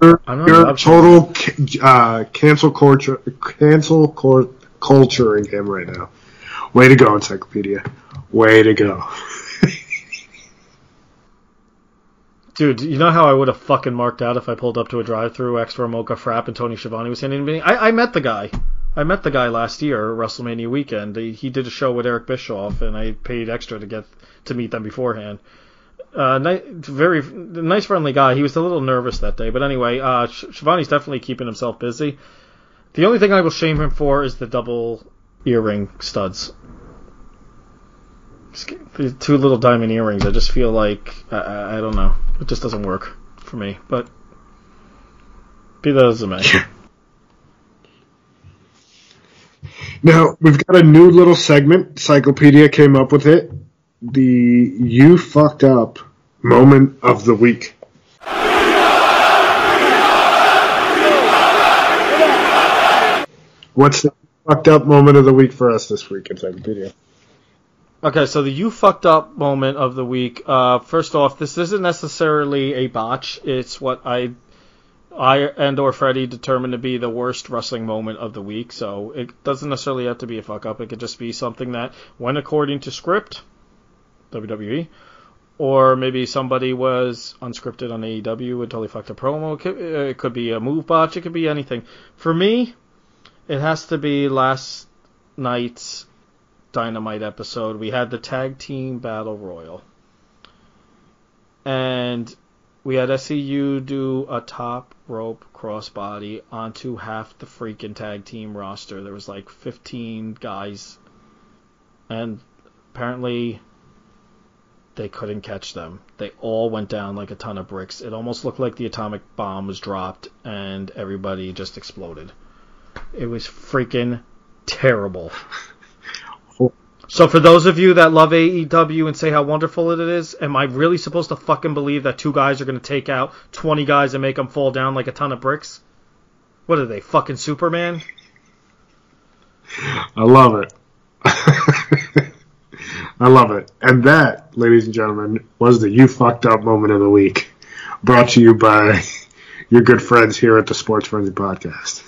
I'm not You're job total ca- uh, cancel culture, cancel cor- culturing him right now. Way to go, Encyclopedia. Way to go. Dude, you know how I would have fucking marked out if I pulled up to a drive-through, extra mocha frap, and Tony Schiavone was handing me? I, I met the guy. I met the guy last year, WrestleMania weekend. He, he did a show with Eric Bischoff, and I paid extra to get to meet them beforehand. Uh, ni- very nice, friendly guy. He was a little nervous that day, but anyway, uh, Sh- Schiavone's definitely keeping himself busy. The only thing I will shame him for is the double earring studs. Just get- The two little diamond earrings. I just feel like I, I, I don't know. It just doesn't work for me. But be that as it may. Now, we've got a new little segment. Cyclopedia came up with it. The You Fucked Up Moment of the Week. What's the fucked up moment of the week for us this week, Encyclopedia? Okay, so the you fucked up moment of the week. Uh, first off, this isn't necessarily a botch. It's what I, I and or Freddy determined to be the worst wrestling moment of the week. So it doesn't necessarily have to be a fuck up. It could just be something that went according to script, WWE, or maybe somebody was unscripted on AEW and totally fucked a promo. It could, it could be a move botch. It could be anything. For me, it has to be last night's Dynamite episode, we had the tag team battle royal. And we had SCU do a top rope crossbody onto half the freaking tag team roster. There was like 15 guys. And apparently they couldn't catch them. They all went down like a ton of bricks. It almost looked like the atomic bomb was dropped and everybody just exploded. It was freaking terrible. So for those of you that love AEW and say how wonderful it is, am I really supposed to fucking believe that two guys are going to take out 20 guys and make them fall down like a ton of bricks? What are they, fucking Superman? I love it. I love it. And that, ladies and gentlemen, was the You Fucked Up Moment of the Week. Brought to you by your good friends here at the Sports Frenzy Podcast.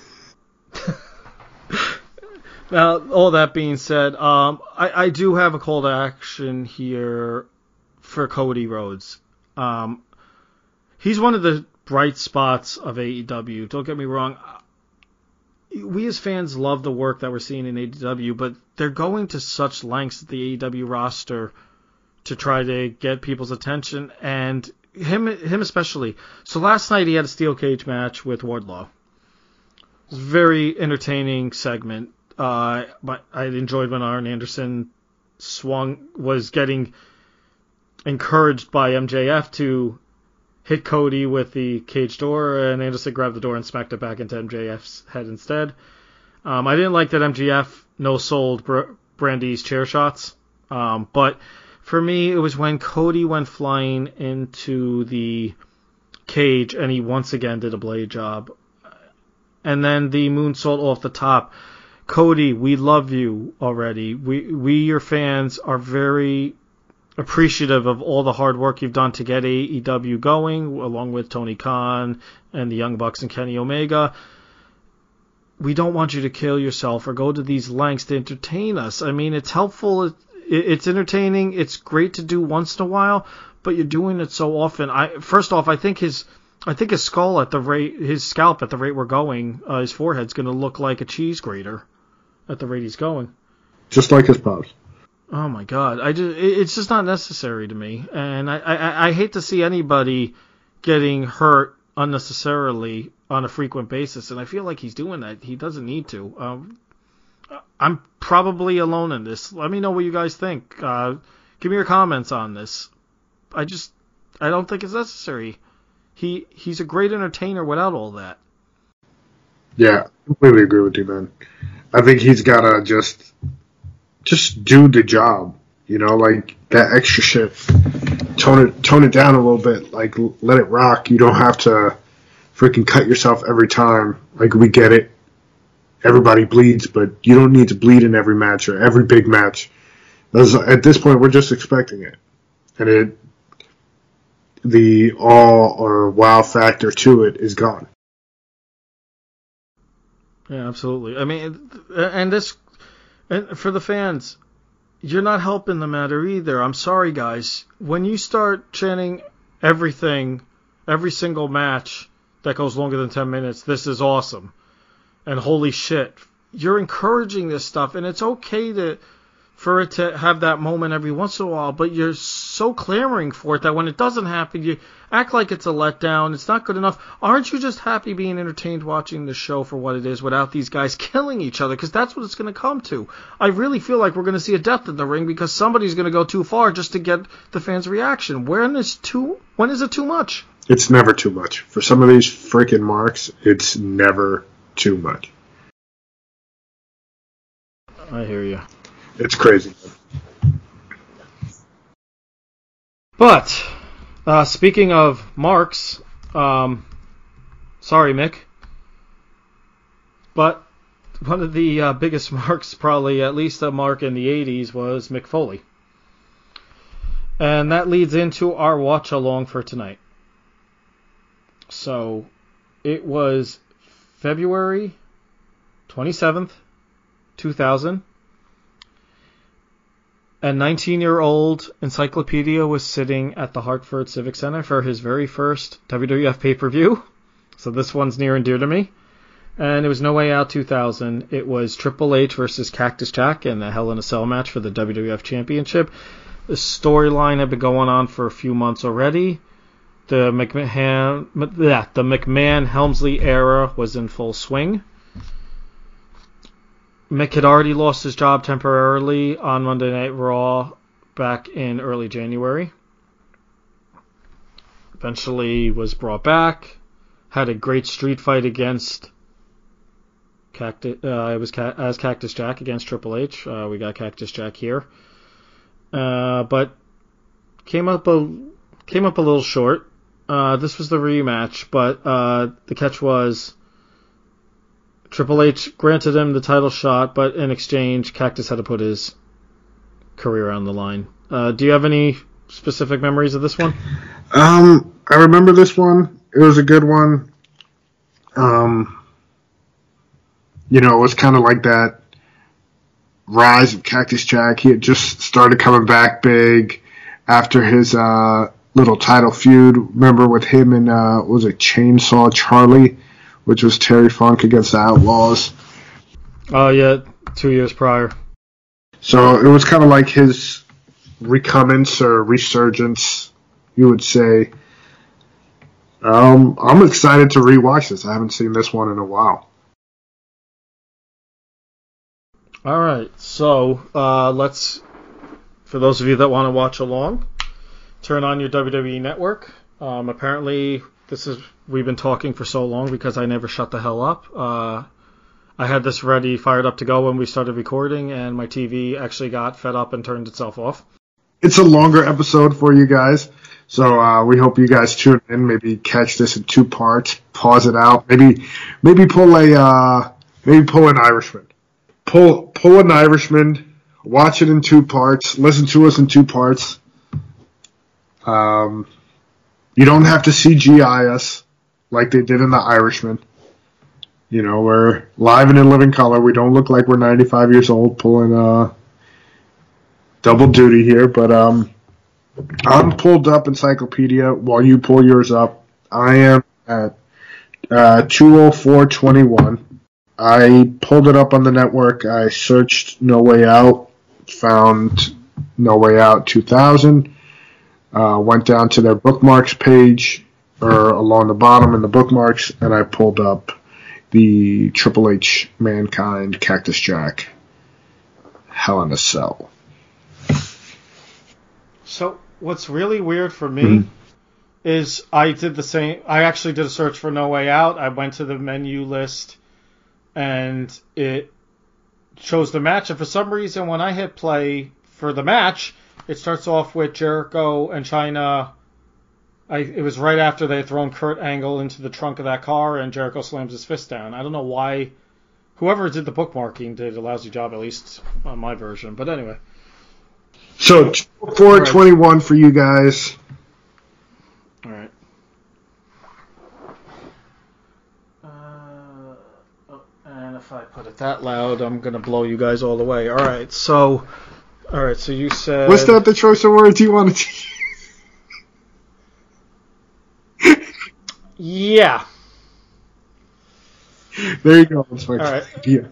Now, all that being said, um, I, I do have a call to action here for Cody Rhodes. Um, he's one of the bright spots of AEW. Don't get me wrong. We as fans love the work that we're seeing in AEW, but they're going to such lengths at the AEW roster to try to get people's attention, and him him especially. So last night he had a steel cage match with Wardlow. It was a very entertaining segment. Uh, but I enjoyed when Arn Anderson swung was getting encouraged by MJF to hit Cody with the cage door, and Anderson grabbed the door and smacked it back into MJF's head instead. Um, I didn't like that MJF no sold Br- Brandi's chair shots, um, but for me, it was when Cody went flying into the cage and he once again did a blade job. And then the moonsault off the top. Cody, we love you already. We we your fans are very appreciative of all the hard work you've done to get AEW going, along with Tony Khan and the Young Bucks and Kenny Omega. We don't want you to kill yourself or go to these lengths to entertain us. I mean, it's helpful it's entertaining. It's great to do once in a while, but you're doing it so often. I first off, I think his I think his skull at the rate his scalp at the rate we're going, uh, his forehead's going to look like a cheese grater at the rate he's going. Just like his pops. Oh my god! I just it's just not necessary to me, and I, I I hate to see anybody getting hurt unnecessarily on a frequent basis, and I feel like he's doing that. He doesn't need to. Um, I'm probably alone in this. Let me know what you guys think. Uh, give me your comments on this. I just I don't think it's necessary. He he's a great entertainer without all that. Yeah, completely agree with you, man. I think he's gotta just just do the job. You know, like that extra shit. Tone it tone it down a little bit. Like let it rock. You don't have to freaking cut yourself every time. Like we get it everybody bleeds, but you don't need to bleed in every match or every big match. at this point, we're just expecting it, and it the awe or wow factor to it is gone. Yeah, absolutely. I mean, and this, and for the fans, you're not helping the matter either. I'm sorry, guys. When you start chanting everything, every single match that goes longer than 10 minutes, this is awesome and holy shit, you're encouraging this stuff, and it's okay to for it to have that moment every once in a while, but you're so clamoring for it that when it doesn't happen, you act like it's a letdown. It's not good enough. Aren't you just happy being entertained watching the show for what it is without these guys killing each other? Because that's what it's going to come to. I really feel like we're going to see a death in the ring because somebody's going to go too far just to get the fans' reaction. When is too? When is it too much? It's never too much. For some of these freaking marks, it's never too much. I hear you. It's crazy. But uh, speaking of marks, um, sorry, Mick, but one of the uh, biggest marks, probably at least a mark in the 80s, was Mick Foley. And that leads into our watch along for tonight. So it was February 27th, 2000. A 19 year old Encyclopedia was sitting at the Hartford Civic Center for his very first WWF pay per view. So this one's near and dear to me. And it was No Way Out 2000. It was Triple H versus Cactus Jack in the Hell in a Cell match for the WWF Championship. The storyline had been going on for a few months already. The McMahon, the McMahon Helmsley era was in full swing. Mick had already lost his job temporarily on Monday Night Raw back in early January. Eventually was brought back. Had a great street fight against Cactus. Uh, it was ca- as Cactus Jack against Triple H. Uh, we got Cactus Jack here, uh, but came up a came up a little short. Uh, this was the rematch, but uh, the catch was Triple H granted him the title shot, but in exchange, Cactus had to put his career on the line. Uh, do you have any specific memories of this one? Um, I remember this one. It was a good one. Um, you know, it was kind of like that rise of Cactus Jack. He had just started coming back big after his uh, little title feud. Remember with him and uh, was it Chainsaw Charlie, which was Terry Funk against the Outlaws. Oh yeah, two years prior. So it was kind of like his recommence or resurgence, you would say. Um, I'm excited to rewatch this. I haven't seen this one in a while. All right, so uh, let's, for those of you that want to watch along, turn on your WWE network. Um, apparently, this is we've been talking for so long because I never shut the hell up. Uh, I had this ready, fired up to go when we started recording, and my TV actually got fed up and turned itself off. It's a longer episode for you guys, so uh, we hope you guys tune in. Maybe catch this in two parts, pause it out, maybe maybe pull a uh, maybe pull an Irishman, pull pull an Irishman, watch it in two parts, listen to us in two parts. Um, you don't have to CGI us like they did in the Irishman. You know, we're live and in living color. We don't look like we're 95 years old pulling uh, double duty here, but um, I'm pulled up encyclopedia while you pull yours up. I am at uh, 204.21. I pulled it up on the network. I searched No Way Out, found No Way Out 2000. Uh, went down to their bookmarks page, or along the bottom in the bookmarks, and I pulled up the Triple H Mankind Cactus Jack Hell in a Cell. So what's really weird for me Mhm. is I did the same. I actually did a search for No Way Out. I went to the menu list, and it chose the match. And for some reason, when I hit play for the match, it starts off with Jericho and Chyna. I, it was right after they had thrown Kurt Angle into the trunk of that car, and Jericho slams his fist down. I don't know why. Whoever did the bookmarking did a lousy job, at least on my version. But anyway. So 421 for you guys. All right. Uh, oh, and if I put it that loud, I'm gonna blow you guys all the way. All right. So, all right. So you said. Was that the choice of words you wanted to Yeah. There you go. All right. idea.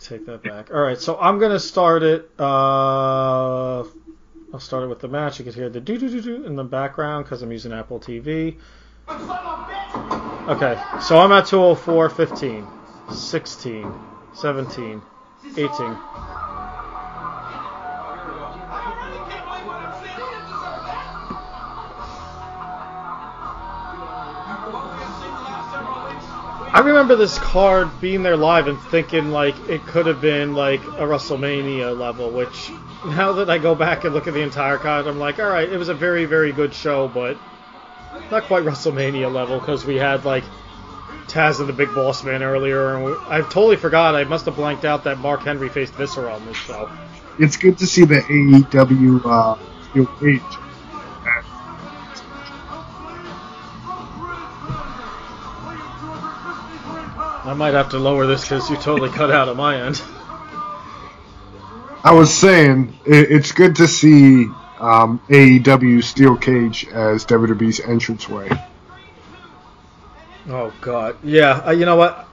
Take that back. All right. So I'm gonna start it. Uh, I'll start it with the match. You can hear the do do do do in the background because I'm using Apple TV. Okay. So I'm at 204, 15, 16, 17, 18. I remember this card being there live and thinking like it could have been like a WrestleMania level, which now that I go back and look at the entire card, I'm like, all right, it was a very very good show, but not quite WrestleMania level because we had like Taz and the Big Boss Man earlier, and I totally forgot. I must have blanked out that Mark Henry faced Viscera on this show. It's good to see the AEW uh, cage. I might have to lower this because you totally cut out on my end. I was saying it, it's good to see um, AEW steel cage as WWE's entranceway. Oh God, yeah. Uh, you know what?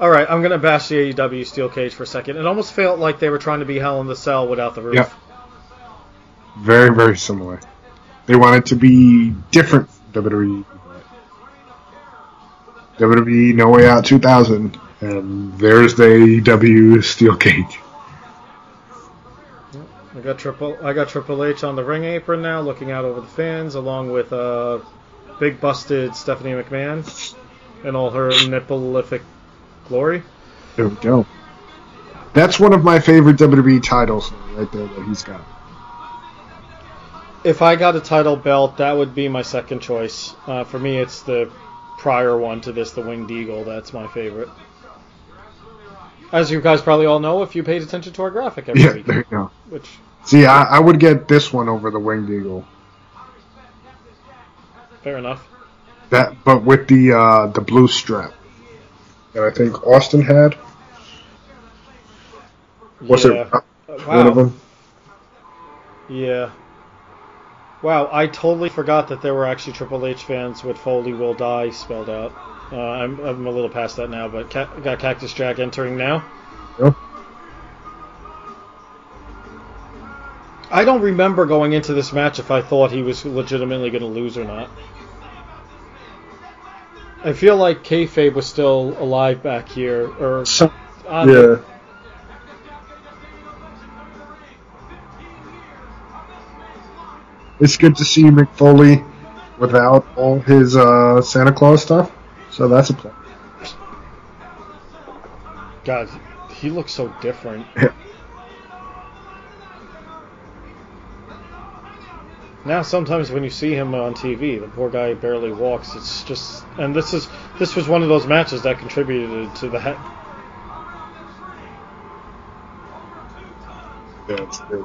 All right, I'm gonna bash the AEW steel cage for a second. It almost felt like they were trying to be Hell in the Cell without the roof. Yep. Very very similar. They wanted to be different. WWE. WWE No Way Out 2000, and there's the AEW steel cage. I got triple. I got Triple H on the ring apron now, looking out over the fans, along with uh, big busted Stephanie McMahon and all her nippleific glory. There we go. That's one of my favorite WWE titles right there that he's got. If I got a title belt, that would be my second choice. Uh, for me, it's the prior one to this, the Winged Eagle. That's my favorite. As you guys probably all know, if you paid attention to our graphic every Yeah, week, there you go. which See, I, I would get this one over the Winged Eagle. fair enough. That, but with the uh, the blue strap that I think Austin had. Was Yeah. it uh, Wow. one of them? Yeah. Wow, I totally forgot that there were actually Triple H fans with Foley will die spelled out. Uh, I'm, I'm a little past that now, but ca- got Cactus Jack entering now. Yep. I don't remember going into this match if I thought he was legitimately going to lose or not. I feel like kayfabe was still alive back here, or So, yeah. It's good to see Mick Foley without all his uh, Santa Claus stuff. So that's a plus. God, he looks so different. Yeah. Now sometimes when you see him on TV, the poor guy barely walks. It's just, and this is this was one of those matches that contributed to the. Yeah, it's good.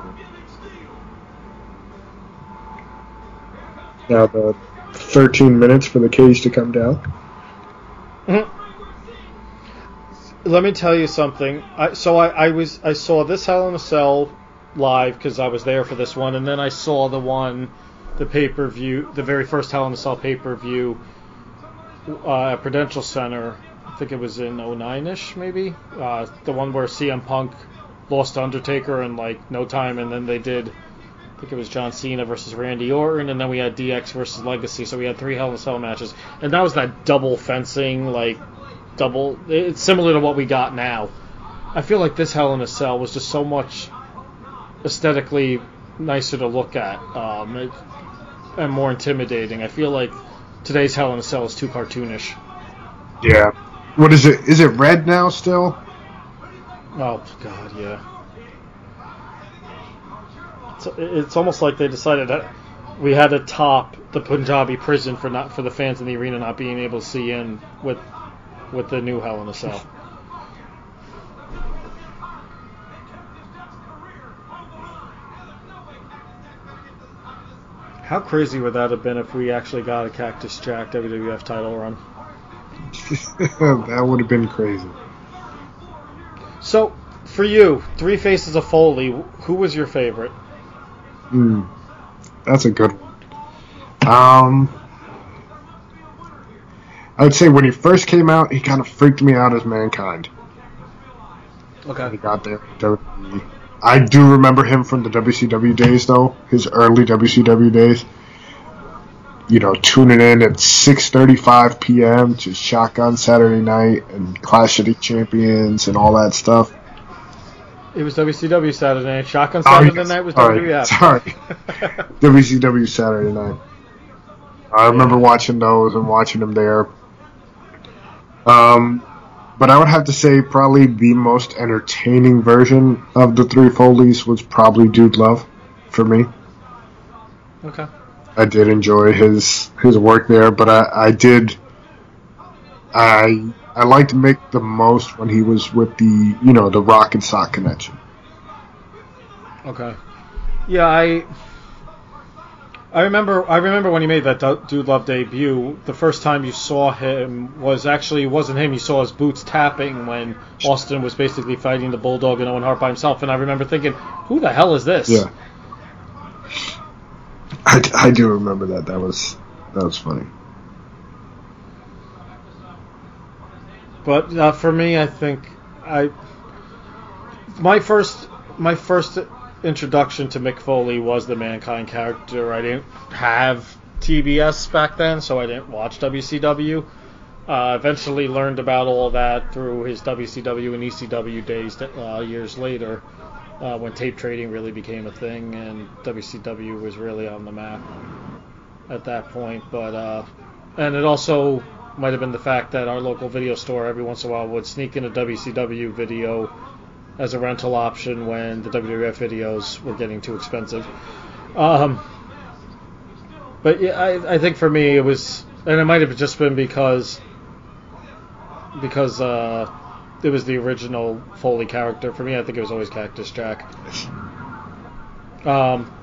Now the 13 minutes for the cage to come down. Let me tell you something. I, so I, I was I saw this Hell in a Cell live because I was there for this one, and then I saw the one, the pay per view, the very first Hell in a Cell pay per view uh, at Prudential Center. I think it was in 09ish maybe. Uh, the one where CM Punk lost Undertaker in like no time, and then they did. I think it was John Cena versus Randy Orton, and then we had DX versus Legacy. So we had three Hell in a Cell matches, and that was that double fencing like double. It's similar to what we got now. I feel like this Hell in a Cell was just so much aesthetically nicer to look at um, it, and more intimidating. I feel like today's Hell in a Cell is too cartoonish. Yeah. What is it? Is it red now still? Oh God, yeah. It's, it's almost like they decided that we had to top the Punjabi prison for not for the fans in the arena not being able to see in with with the new Hell in a Cell. How crazy would that have been if we actually got a Cactus Jack WWF title run? that would have been crazy. So, for you, Three Faces of Foley, who was your favorite? Hmm. That's a good one. Um, I would say when he first came out, he kind of freaked me out as Mankind. Okay. He got there. I do remember him from the WCW days, though his early WCW days. You know, tuning in at 6:35 p.m. to Shotgun Saturday Night and Clash of the Champions and all that stuff. It was WCW Saturday Night. Shotgun Oh, Saturday yes. Night was Sorry. WWF. Sorry. WCW Saturday Night. I remember watching those and watching them there. Um, but I would have to say probably the most entertaining version of the Three Foleys was probably Dude Love for me. okay. I did enjoy his his work there, but I, I did I I liked Mick the most when he was with the you know the Rock and Sock connection. Okay. Yeah, I. I remember. I remember when he made that Du- Dude Love debut. The first time you saw him was actually it wasn't him. You saw his boots tapping when Austin was basically fighting the Bulldog and Owen Hart by himself. And I remember thinking, "Who the hell is this?" Yeah. I, I do remember that. That was that was funny. But uh, for me, I think I my first my first introduction to Mick Foley was the Mankind character. I didn't have TBS back then, so I didn't watch WCW. Uh, eventually learned about all that through his WCW and ECW days uh, years later, uh, when tape trading really became a thing and WCW was really on the map at that point. But uh, and it also might have been the fact that our local video store every once in a while would sneak in a WCW video as a rental option when the WWF videos were getting too expensive. Um, but yeah, I, I think for me it was, and it might have just been because because uh, it was the original Foley character. For me, I think it was always Cactus Jack. Um,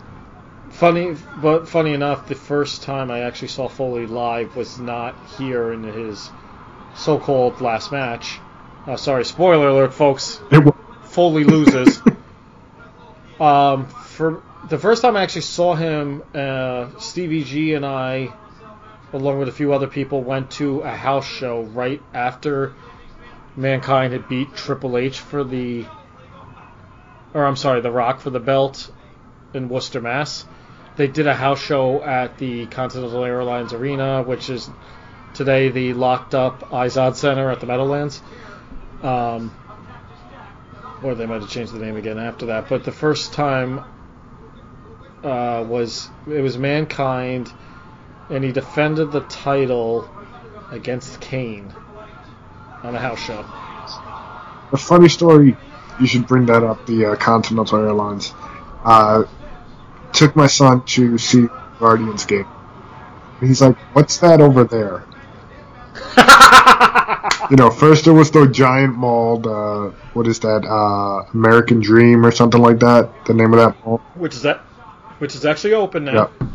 Funny, but funny enough, the first time I actually saw Foley live was not here in his so-called last match. Uh, sorry, spoiler alert, folks. Foley loses. um, for the first time I actually saw him, uh, Stevie G and I, along with a few other people, went to a house show right after Mankind had beat Triple H for the, or I'm sorry, The Rock for the belt in Worcester, Mass. They did a house show at the Continental Airlines Arena, which is today the locked up Izod Center at the Meadowlands. Um, or they might have changed the name again after that. But the first time uh, was it was Mankind, and he defended the title against Kane on a house show. A funny story. You should bring that up. The uh, Continental Airlines uh, took my son to see Guardians game. And he's like, "What's that over there?" you know, first there was the giant mall. The, what is that? Uh, American Dream or something like that. The name of that mall. Which is that? Which is actually open now. Yeah.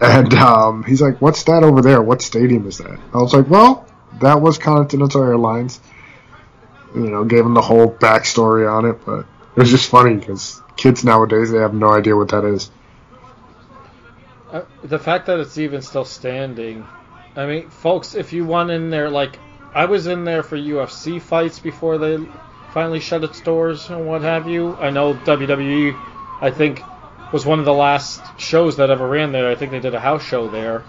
And um, he's like, "What's that over there? What stadium is that?" I was like, "Well, that was Continental Airlines." You know, gave him the whole backstory on it, but it was just funny because kids nowadays they have no idea what that is. Uh, the fact that it's even still standing. I mean, folks, if you want in there, like I was in there for UFC fights before they finally shut its doors and what have you. I know WWE, I think, was one of the last shows that ever ran there. I think they did a house show there.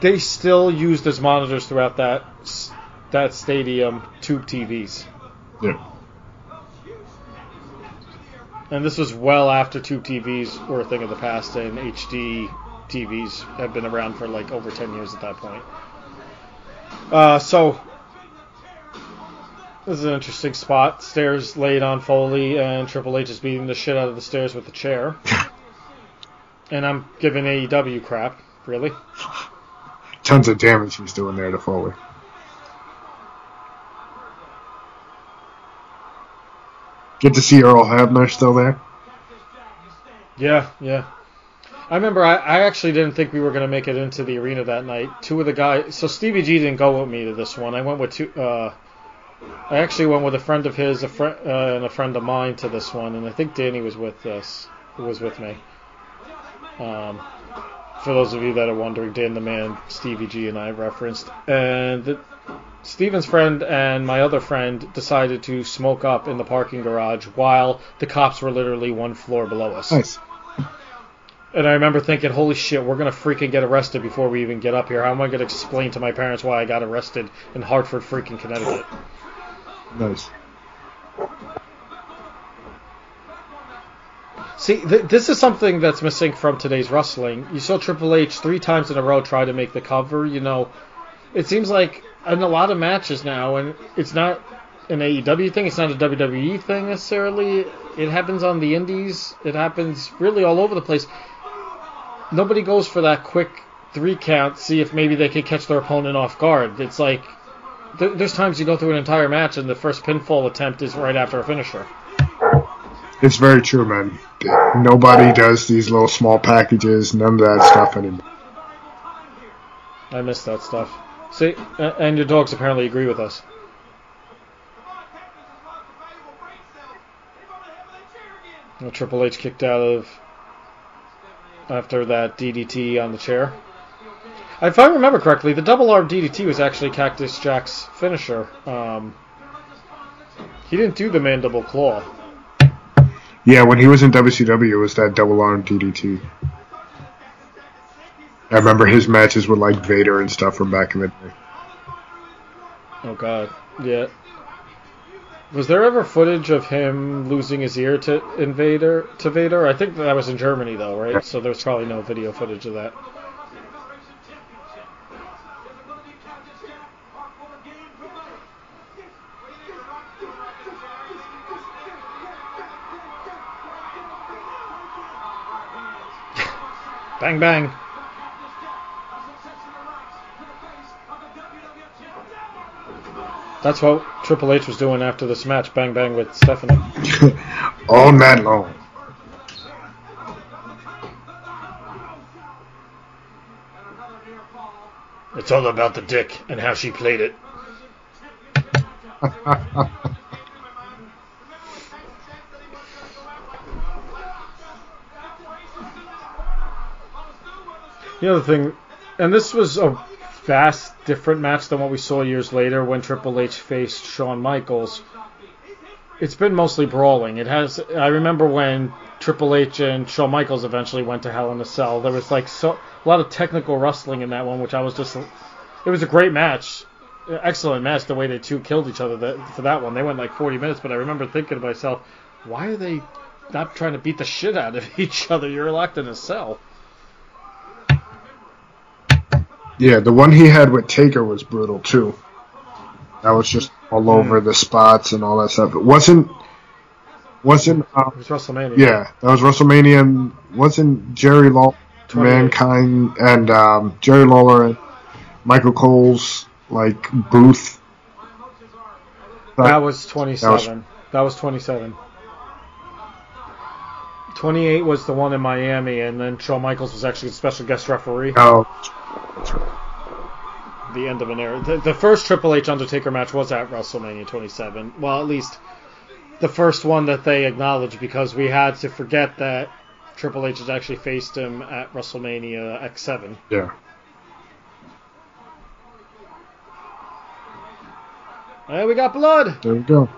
They still used as monitors throughout that that stadium tube TVs. Yeah. And this was well after tube TVs were a thing of the past, and HD TVs have been around for like over 10 years at that point. Uh, so this is an interesting spot. Stairs laid on Foley, and Triple H is beating the shit out of the stairs with a chair. and I'm giving AEW crap, really. Tons of damage he's doing there to Foley. Get to see Earl Hebner still there. Yeah, yeah. I remember I, I actually didn't think we were going to make it into the arena that night. Two of the guys, so Stevie G didn't go with me to this one. I went with two. Uh, I actually went with a friend of his, a friend uh, and a friend of mine to this one, and I think Danny was with us. Was with me. Um, for those of you that are wondering, Dan the Man, Stevie G, and I referenced, and Steven's friend and my other friend decided to smoke up in the parking garage while the cops were literally one floor below us. Nice. And I remember thinking, holy shit, we're going to freaking get arrested before we even get up here. How am I going to explain to my parents why I got arrested in Hartford, freaking Connecticut? Nice. See, th- this is something that's missing from today's wrestling. You saw Triple H three times in a row try to make the cover. You know, it seems like in a lot of matches now, and it's not an AEW thing, it's not a WWE thing necessarily. It happens on the indies, it happens really all over the place. Nobody goes for that quick three count, see if maybe they could catch their opponent off guard. It's like th- there's times you go through an entire match and the first pinfall attempt is right after a finisher. It's very true, man. Nobody does these little small packages, none of that stuff anymore. I miss that stuff. See, and your dogs apparently agree with us. Well, Triple H kicked out of after that DDT on the chair. If I remember correctly, the double arm DDT was actually Cactus Jack's finisher. Um, he didn't do the mandible claw. Yeah, when he was in WCW, it was that double arm DDT. I remember his matches with like Vader and stuff from back in the day. Oh God, yeah. Was there ever footage of him losing his ear to Invader to Vader? I think that was in Germany though, right? So there's probably no video footage of that. bang bang. That's what Triple H was doing after this match, bang bang with Stephanie. All night long. It's all about the dick and how she played it. the other thing, and this was a vast different match than what we saw years later when Triple H faced Shawn Michaels. It's been mostly brawling. It has. I remember when Triple H and Shawn Michaels eventually went to Hell in a Cell. There was like so a lot of technical wrestling in that one, which I was just. It was a great match, excellent match. The way they two killed each other that, for that one, they went like 40 minutes. But I remember thinking to myself, why are they not trying to beat the shit out of each other? You're locked in a cell. Yeah, the one he had with Taker was brutal too. That was just all over the spots and all that stuff. It wasn't wasn't um, It was WrestleMania. yeah, that was WrestleMania and wasn't Jerry Lawler, 28. Mankind and um, Jerry Lawler and Michael Cole's like booth. That was 27. That was 27. 28 was the one in Miami, and then Shawn Michaels was actually a special guest referee. Oh, The end of an era. The, the first Triple H Undertaker match was at WrestleMania 27. Well, at least the first one that they acknowledged, because we had to forget that Triple H has actually faced him at WrestleMania X7. yeah. Hey, we got blood, There we go.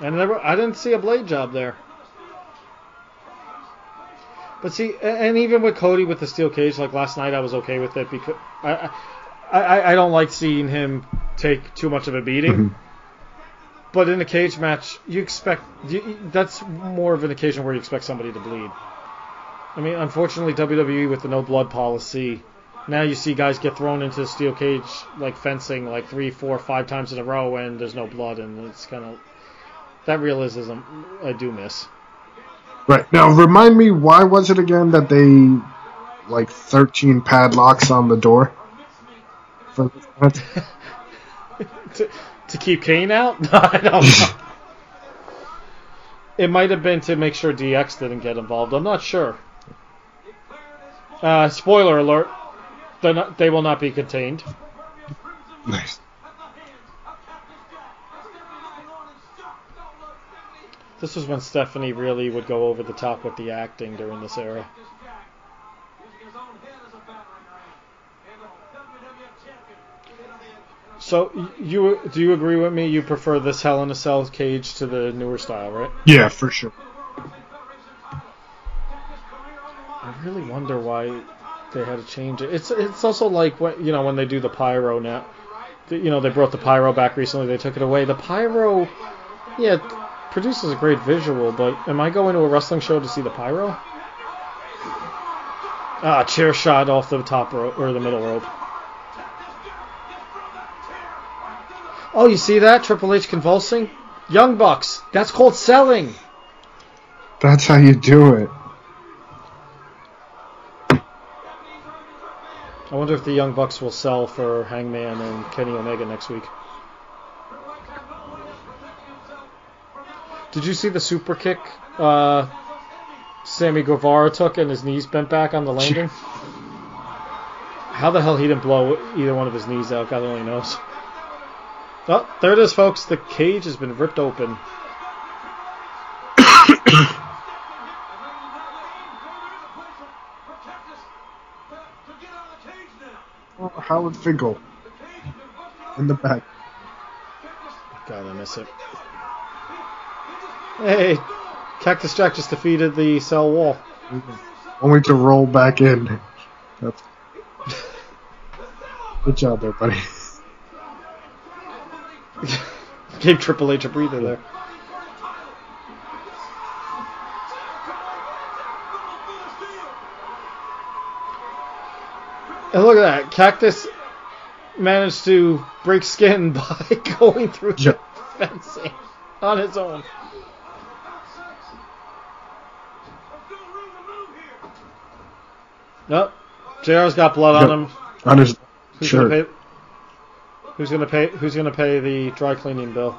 and there were, I didn't see a blade job there. But see, and even with Cody with the steel cage, like last night, I was okay with it because I, I, I, don't like seeing him take too much of a beating. Mhm. But in a cage match, you expect you, that's more of an occasion where you expect somebody to bleed. I mean, unfortunately, WWE with the no blood policy, now you see guys get thrown into the steel cage like fencing like three, four, five times in a row, and there's no blood, and it's kind of that realism I do miss. Right now, remind me why was it again that they like thirteen padlocks on the door? For to, to keep Kane out? No, I don't know. it might have been to make sure DX didn't get involved. I'm not sure. Uh, spoiler alert: not, they will not be contained. nice. This was when Stephanie really would go over the top with the acting during this era. So you do you agree with me? You prefer this Hell in a Cell cage to the newer style, right? Yeah, for sure. I really wonder why they had to change it. It's it's also like when you know when they do the pyro now. You know they brought the pyro back recently. They took it away. The pyro, yeah, produces a great visual. But am I going to a wrestling show to see the pyro? Ah, chair shot off the top rope or the middle rope. Oh, you see that Triple H convulsing? Young Bucks. That's called selling. That's how you do it. I wonder if the Young Bucks will sell for Hangman and Kenny Omega next week. Did you see the super kick uh, Sammy Guevara took and his knees bent back on the landing? How the hell he didn't blow either one of his knees out? God only knows. Oh, there it is, folks. The cage has been ripped open. Howard Finkel in the back. God, I miss it. Hey, Cactus Jack just defeated the cell wall. Mm-hmm. Only to roll back in. That's... Good job there, buddy. Gave Triple H a breather there. And look at that. Cactus managed to break skin by going through Yeah. the fencing on his own. Nope. JR's got blood on him. On his Who's shirt. gonna pay? Who's gonna pay? Who's gonna pay the dry cleaning bill?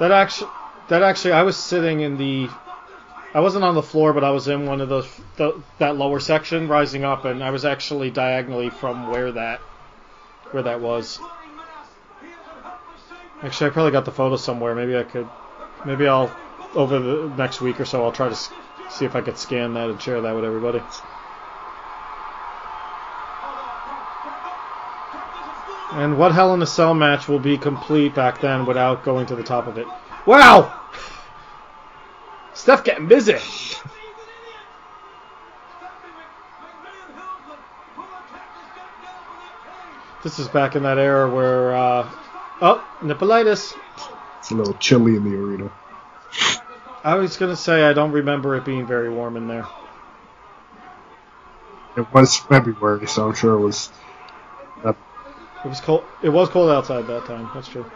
That actually, that actually, I was sitting in the I wasn't on the floor, but I was in one of those the, that lower section, rising up, and I was actually diagonally from where that where that was. Actually, I probably got the photo somewhere. Maybe I could. Maybe I'll over the next week or so. I'll try to see if I could scan that and share that with everybody. And what Hell in a Cell match will be complete back then without going to the top of it? Wow! Stuff getting busy. This is back in that era where, uh, oh, Nippolitis. It's a little chilly in the arena. I was gonna say I don't remember it being very warm in there. It was February, so I'm sure it was. Uh, It was cold. It was cold outside that time. That's true.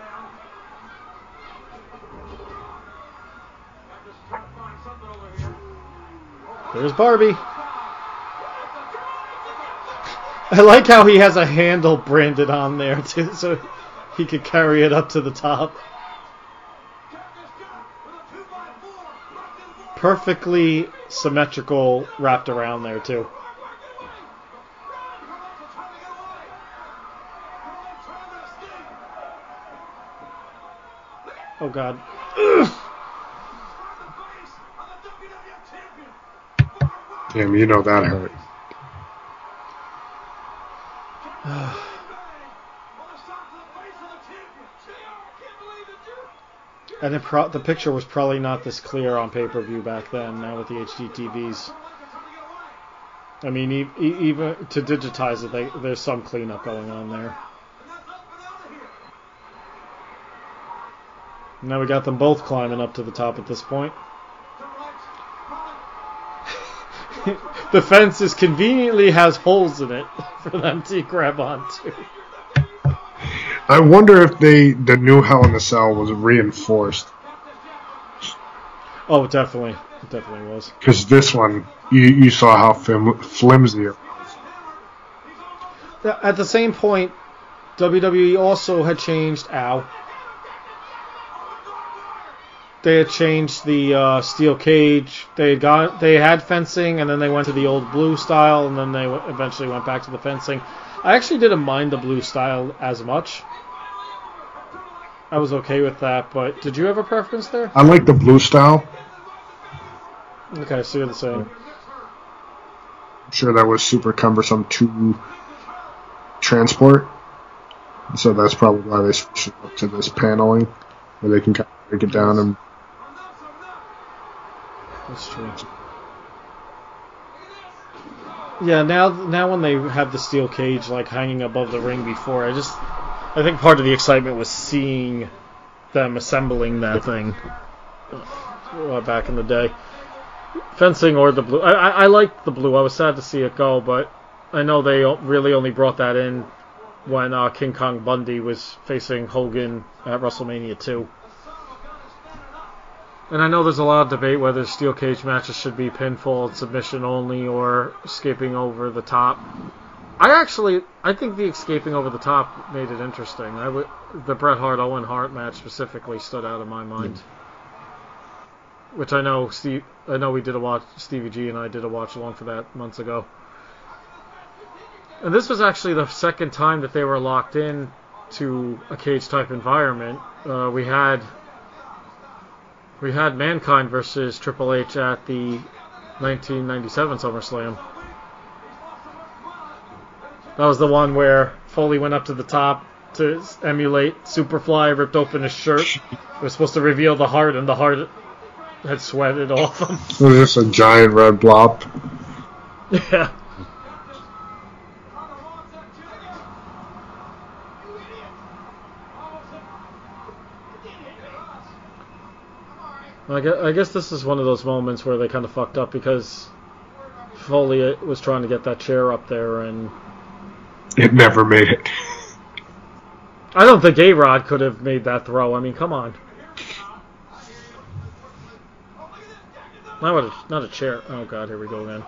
There's Barbie. I like how he has a handle branded on there too, so he could carry it up to the top. Perfectly symmetrical wrapped around there too. Oh god. damn, you know that hurt. And pro- the picture was probably not this clear on pay per view back then. Now with the HD TVs, I mean, e- e- even to digitize it, they, there's some cleanup going on there. Now we got them both climbing up to the top at this point. the fence is conveniently has holes in it for them to grab onto. I wonder if they the new Hell in a Cell was reinforced Oh, definitely, it definitely was. because this one you you saw how flim- flimsy it was. At the same point, WWE also had changed. Ow. They had changed the uh, steel cage. They had got they had fencing, and then they went to the old blue style, and then they w- eventually went back to the fencing. I actually didn't mind the blue style as much. I was okay with that, but did you have a preference there? I like the blue style. Okay, so you're the same. I'm sure that was super cumbersome to transport. So that's probably why they switched up to this paneling, where they can kind of break it down and That's true. Yeah, now now when they have the steel cage like hanging above the ring before, I just I think part of the excitement was seeing them assembling that thing uh, back in the day. Fencing or the blue. I, I, I liked the blue. I was sad to see it go, but I know they really only brought that in when uh, King Kong Bundy was facing Hogan at WrestleMania 2. And I know there's a lot of debate whether steel cage matches should be pinfall and submission only or escaping over the top. I actually, I think the escaping over the top made it interesting. I the Bret Hart Owen Hart match specifically stood out in my mind. Which I know Steve, I know we did a watch. Stevie G and I did a watch along for that months ago. And this was actually the second time that they were locked in to a cage type environment. Uh, we had we had Mankind versus Triple H at the 1997 SummerSlam. That was the one where Foley went up to the top to emulate Superfly, ripped open his shirt. It was supposed to reveal the heart, and the heart had sweated off him. it was just a giant red blob. yeah. I guess, I guess this is one of those moments where they kind of fucked up because Foley uh, was trying to get that chair up there, and It never made it. I don't think A Rod could have made that throw. I mean, come on. Not a, not a chair. Oh god, here we go again.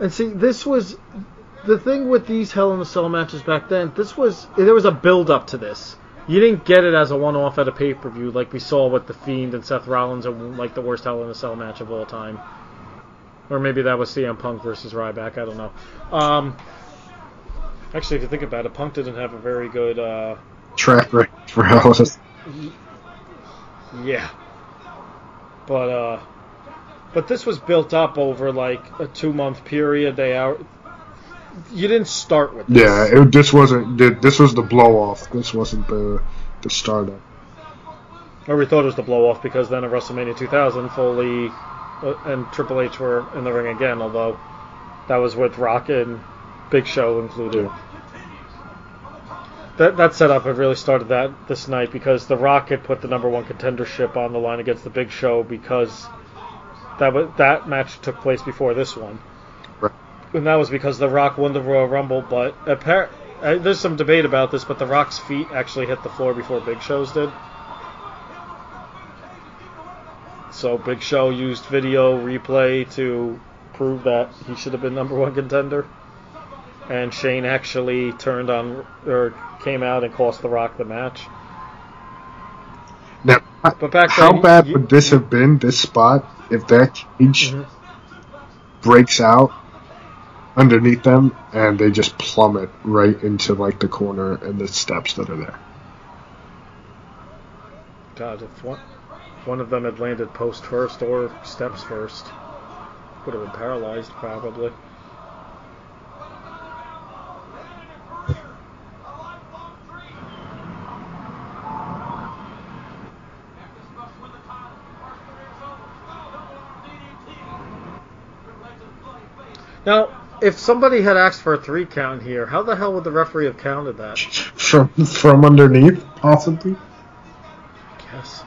And see, this was the thing with these Hell in a Cell matches back then, this was there was a build up to this. You didn't get it as a one off at a pay per view like we saw with the Fiend and Seth Rollins and like the worst Hell in a Cell match of all time. Or maybe that was CM Punk versus Ryback. I don't know. Um, actually, if you think about it, Punk didn't have a very good uh, Track record for Hell in a Cell. Yeah. But uh but this was built up over like a 2 month period. They out you didn't start with this. Yeah, it, this wasn't. This was the blow off. This wasn't the the startup. Or we thought it was the blow off because then at WrestleMania 2000 Foley uh, and Triple H were in the ring again, although that was with Rock and Big Show included. That that setup had really started that this night because The Rock had put the number one contendership on the line against the Big Show because that was, that match took place before this one, Right. And that was because The Rock won the Royal Rumble. But appar- uh, there's some debate about this, but The Rock's feet actually hit the floor before Big Show's did. So Big Show used video replay to prove that he should have been number one contender. And Shane actually turned on or came out and cost The Rock the match. Now, But back how then, bad you- would this have been? This spot, if that cage Mhm. breaks out underneath them and they just plummet right into like the corner and the steps that are there. God, if one, if one of them had landed post first or steps first, would have been paralyzed probably. Now, if somebody had asked for a three count here, how the hell would the referee have counted that? From from underneath, possibly. Yes.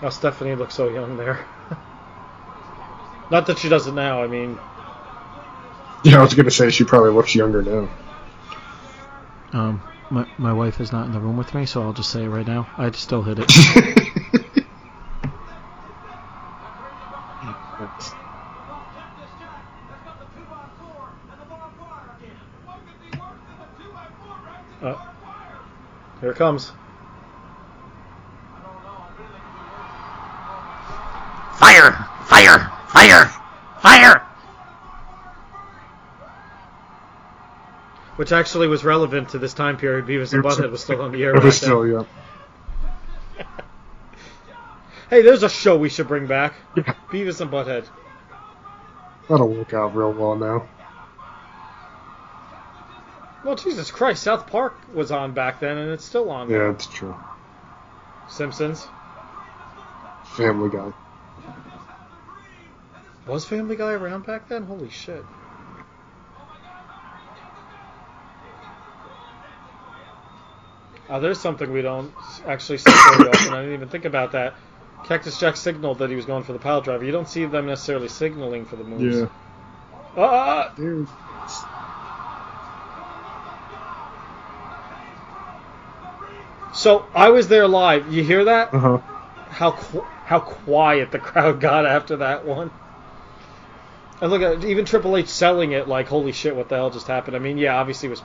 Now Stephanie looks so young there. Not that she doesn't now. I mean, Yeah, I was gonna say she probably looks younger now. um, my my wife is not in the room with me, so I'll just say it right now. I'd still hit it. Uh, here it comes. Fire! Fire! Fire! Fire! Which actually was relevant to this time period. Beavis and Butthead was still on the air. It was back then. still yeah. Hey, there's a show we should bring back. Yeah. Beavis and Butthead. That'll work out real well now. Well, Jesus Christ, South Park was on back then, and it's still on. Yeah, it's true. Simpsons. Family Guy. Was Family Guy around back then? Holy shit. Oh, there's something we don't actually see very often. I didn't even think about that. Cactus Jack signaled that he was going for the pile driver. You don't see them necessarily signaling for the moves. Yeah. Ah! Dude. So I was there live. You hear that? Uh huh. How qu- how quiet the crowd got after that one. And look at even Triple H selling it like, holy shit, what the hell just happened? I mean, yeah, obviously it was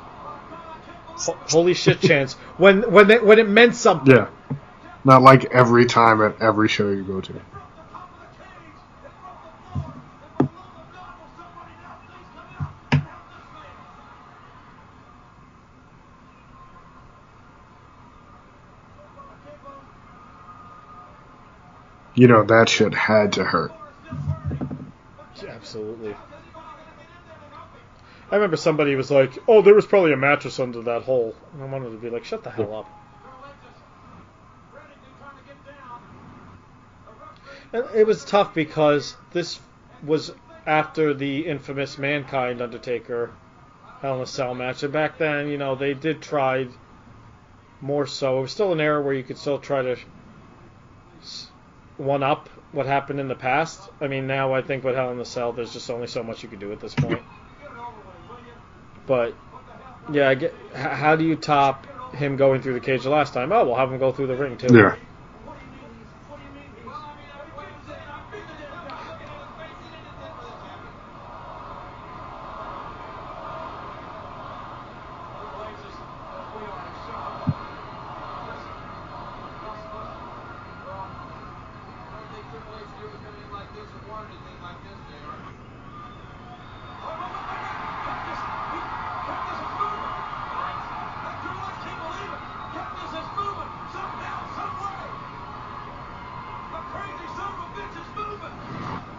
ho- holy shit chance when when they, when it meant something. Yeah. Not like every time at every show you go to. You know, that shit had to hurt. Absolutely. I remember somebody was like, "Oh, there was probably a mattress under that hole," and I wanted to be like, "Shut the hell up." And it was tough because this was after the infamous Mankind Undertaker Hell in a Cell match, and back then, you know, they did try more so. It was still an era where you could still try to one up what happened in the past. I mean, now I think with Hell in the Cell, there's just only so much you can do at this point. But yeah, I get, how do you top him going through the cage the last time? Oh, we'll have him go through the ring too. Yeah.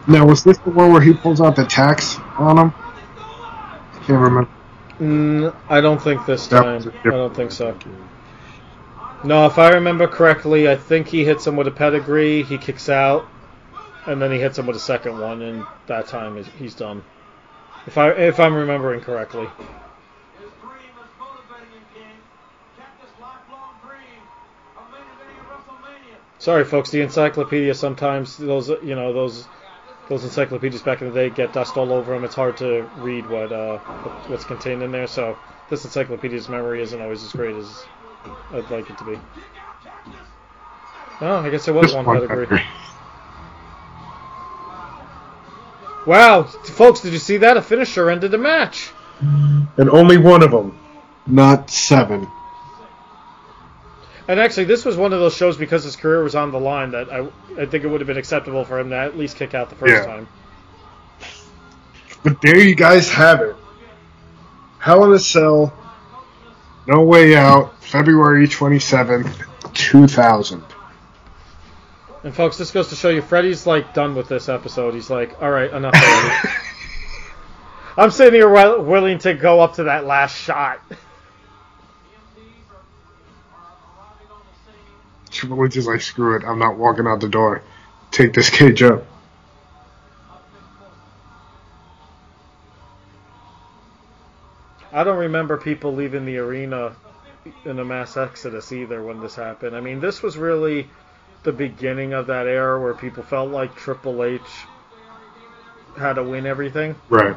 Now, was this the one where he pulls out the tacks on him? I can't remember. Mm, I don't think this time. I don't think so. No, if I remember correctly, I think he hits him with a pedigree, he kicks out, and then he hits him with a second one, and that time is- he's done. If I if I'm remembering correctly. His dream is motivating him, King. Kept this lifelong dream of main eventing at WrestleMania. Sorry, folks. The encyclopedia sometimes those you know those those encyclopedias back in the day get dust all over them. It's hard to read what uh what- what's contained in there. So this encyclopedia's memory isn't always as great as I'd like it to be. Oh, I guess there was Just one one pedigree. pedigree. Wow, folks, did you see that? A finisher ended the match. And only one of them, not seven. And actually, this was one of those shows because his career was on the line that I I think it would have been acceptable for him to at least kick out the first Yeah. time. But there you guys have it. Hell in a Cell, No Way Out, February 27th, 2000. And folks, this goes to show you, Freddy's like done with this episode. He's like, all right, enough. I'm sitting here wi- willing to go up to that last shot. Triple H is like, screw it, I'm not walking out the door. Take this cage up. I don't remember people leaving the arena in a mass exodus either when this happened. I mean, this was really the beginning of that era where people felt like Triple H had to win everything. Right.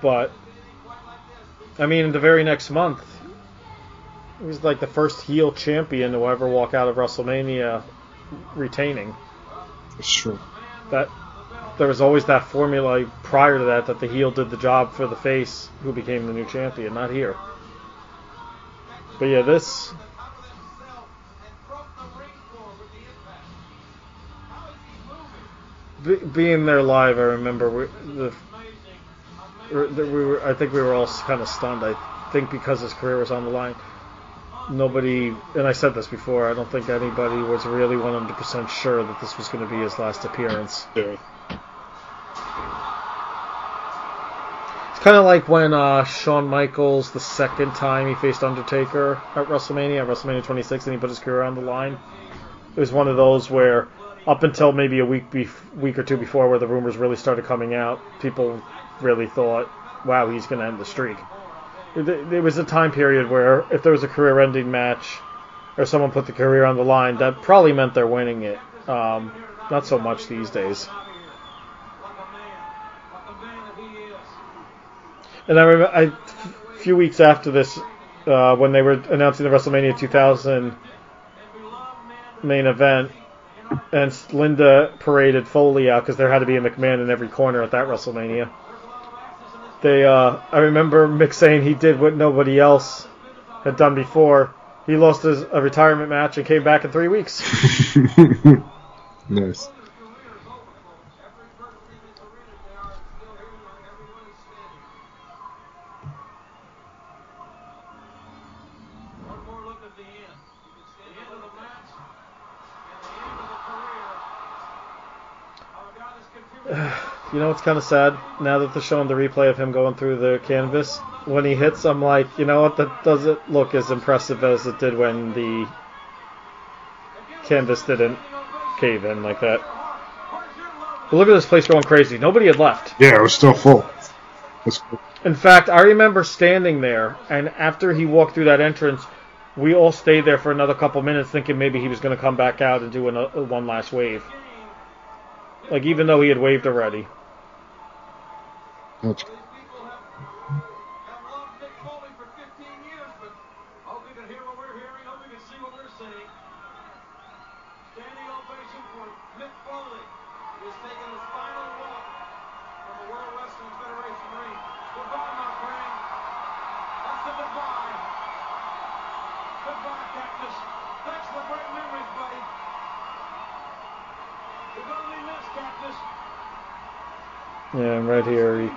But I mean, the very next month, he was like the first heel champion to ever walk out of WrestleMania retaining. That's true. That there was always that formula prior to that that the heel did the job for the face who became the new champion, not here. But yeah, this being there live, I remember we, the, we were. I think we were all kind of stunned. I think because his career was on the line. Nobody, and I said this before. I don't think anybody was really 100% sure that this was going to be his last appearance. Yeah. It's kind of like when uh, Shawn Michaels, the second time he faced Undertaker at WrestleMania, at WrestleMania 26, and he put his career on the line. It was one of those where, up until maybe a week, bef- week or two before, where the rumors really started coming out, people really thought, "Wow, he's going to end the streak." There was a time period where if there was a career-ending match, or someone put the career on the line, that probably meant they're winning it. Um, not so much these days. And I remember I, a few weeks after this, uh, when they were announcing the WrestleMania 2000 main event, and Linda paraded Foley out because there had to be a McMahon in every corner at that WrestleMania. They, uh, I remember Mick saying he did what nobody else had done before. He lost his a retirement match and came back in three weeks. nice. Continuing. You know what's kind of sad? Now that they're showing the replay of him going through the canvas, when he hits, I'm like, you know what? That doesn't look as impressive as it did when the canvas didn't cave in like that. But look at this place going crazy. Nobody had left. Yeah, it was still full. Cool. In fact, I remember standing there, and after he walked through that entrance, we all stayed there for another couple minutes, thinking maybe he was going to come back out and do another, one last wave. Like even though he had waved already. That's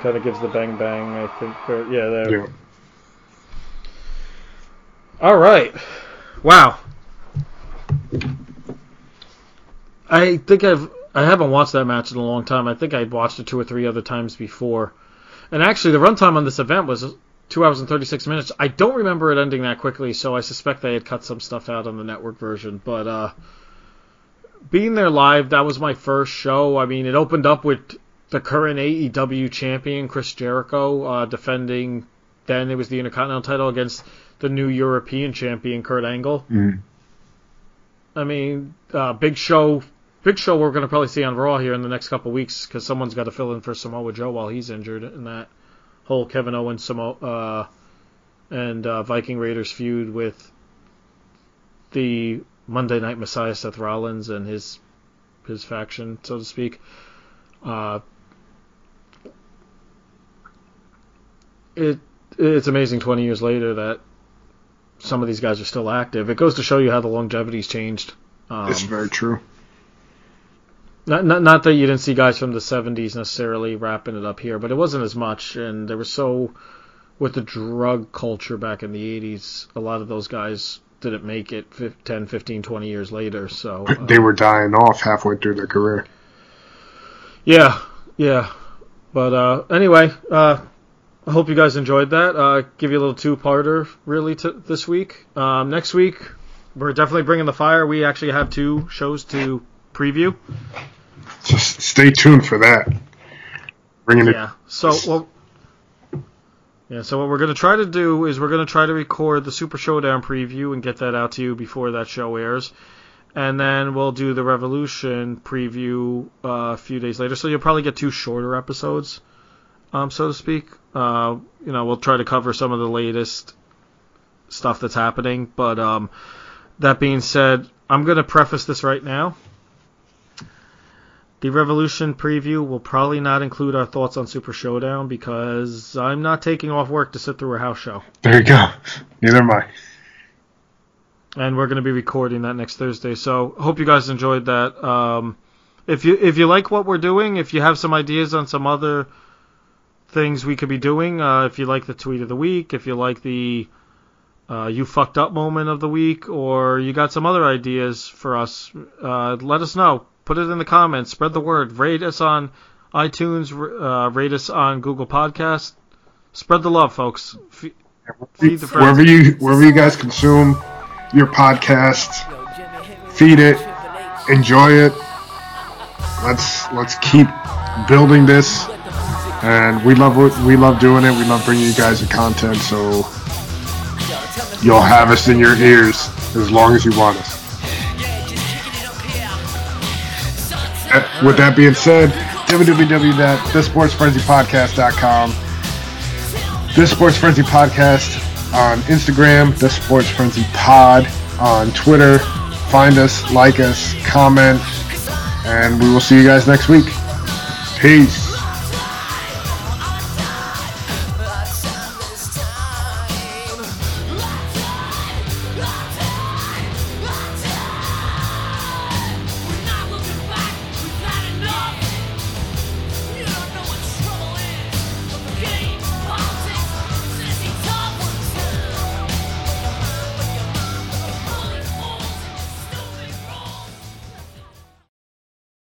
kind of gives the bang bang. I think. Or, yeah, there. Yeah. All right. Wow. I think I've I haven't watched that match in a long time. I think I'd watched it two or three other times before. And actually, the runtime on this event was two hours and thirty six minutes. I don't remember it ending that quickly, so I suspect they had cut some stuff out on the network version. But uh, being there live, that was my first show. I mean, it opened up with the current AEW champion Chris Jericho uh, defending. Then it was the Intercontinental title against the new European champion Kurt Angle. Mhm. I mean, uh, big show, big show. We're going to probably see on Raw here in the next couple weeks because someone's got to fill in for Samoa Joe while he's injured in that whole Kevin Owens Samoa uh, and uh, Viking Raiders feud with the Monday Night Messiah Seth Rollins and his his faction, so to speak. Uh, it it's amazing 20 years later that some of these guys are still active. It goes to show you how the longevity's changed. Um, It's very true. not, not not that you didn't see guys from the 70s necessarily wrapping it up here, but it wasn't as much, and there was so with the drug culture back in the 80s, a lot of those guys didn't make it fif- 10, 15, 20 years later. So uh, They were dying off halfway through their career. Yeah, yeah. But uh, anyway, uh, I hope you guys enjoyed that. Uh, give you a little two-parter really to this week. Um, next week, we're definitely bringing the fire. We actually have two shows to preview. Just stay tuned for that. Bringing it. Yeah. So well. Yeah. So what we're gonna try to do is we're gonna try to record the Super Showdown preview and get that out to you before that show airs, and then we'll do the Revolution preview uh, a few days later. So you'll probably get two shorter episodes, um, so to speak. Uh, you know, we'll try to cover some of the latest stuff that's happening. But um, that being said, I'm gonna preface this right now. The Revolution preview will probably not include our thoughts on Super Showdown because I'm not taking off work to sit through a house show. There you go. Neither am I. And we're going to be recording that next Thursday. So hope you guys enjoyed that. Um, if you if you like what we're doing, if you have some ideas on some other things we could be doing, uh, if you like the tweet of the week, if you like the uh, you fucked up moment of the week, or you got some other ideas for us, uh, let us know. Put it in the comments. Spread the word. Rate us on iTunes. Uh, rate us on Google Podcast. Spread the love, folks. F- feed the frenzy. Wherever you wherever you guys consume your podcast, feed it, enjoy it. Let's let's keep building this, and we love we love doing it. We love bringing you guys the content, so you'll have us in your ears as long as you want us. With that being said, www.thesportsfrenzypodcast.com. This Sports Frenzy Podcast on Instagram, The Sports Frenzy Pod on Twitter. Find us, like us, comment, and we will see you guys next week. Peace.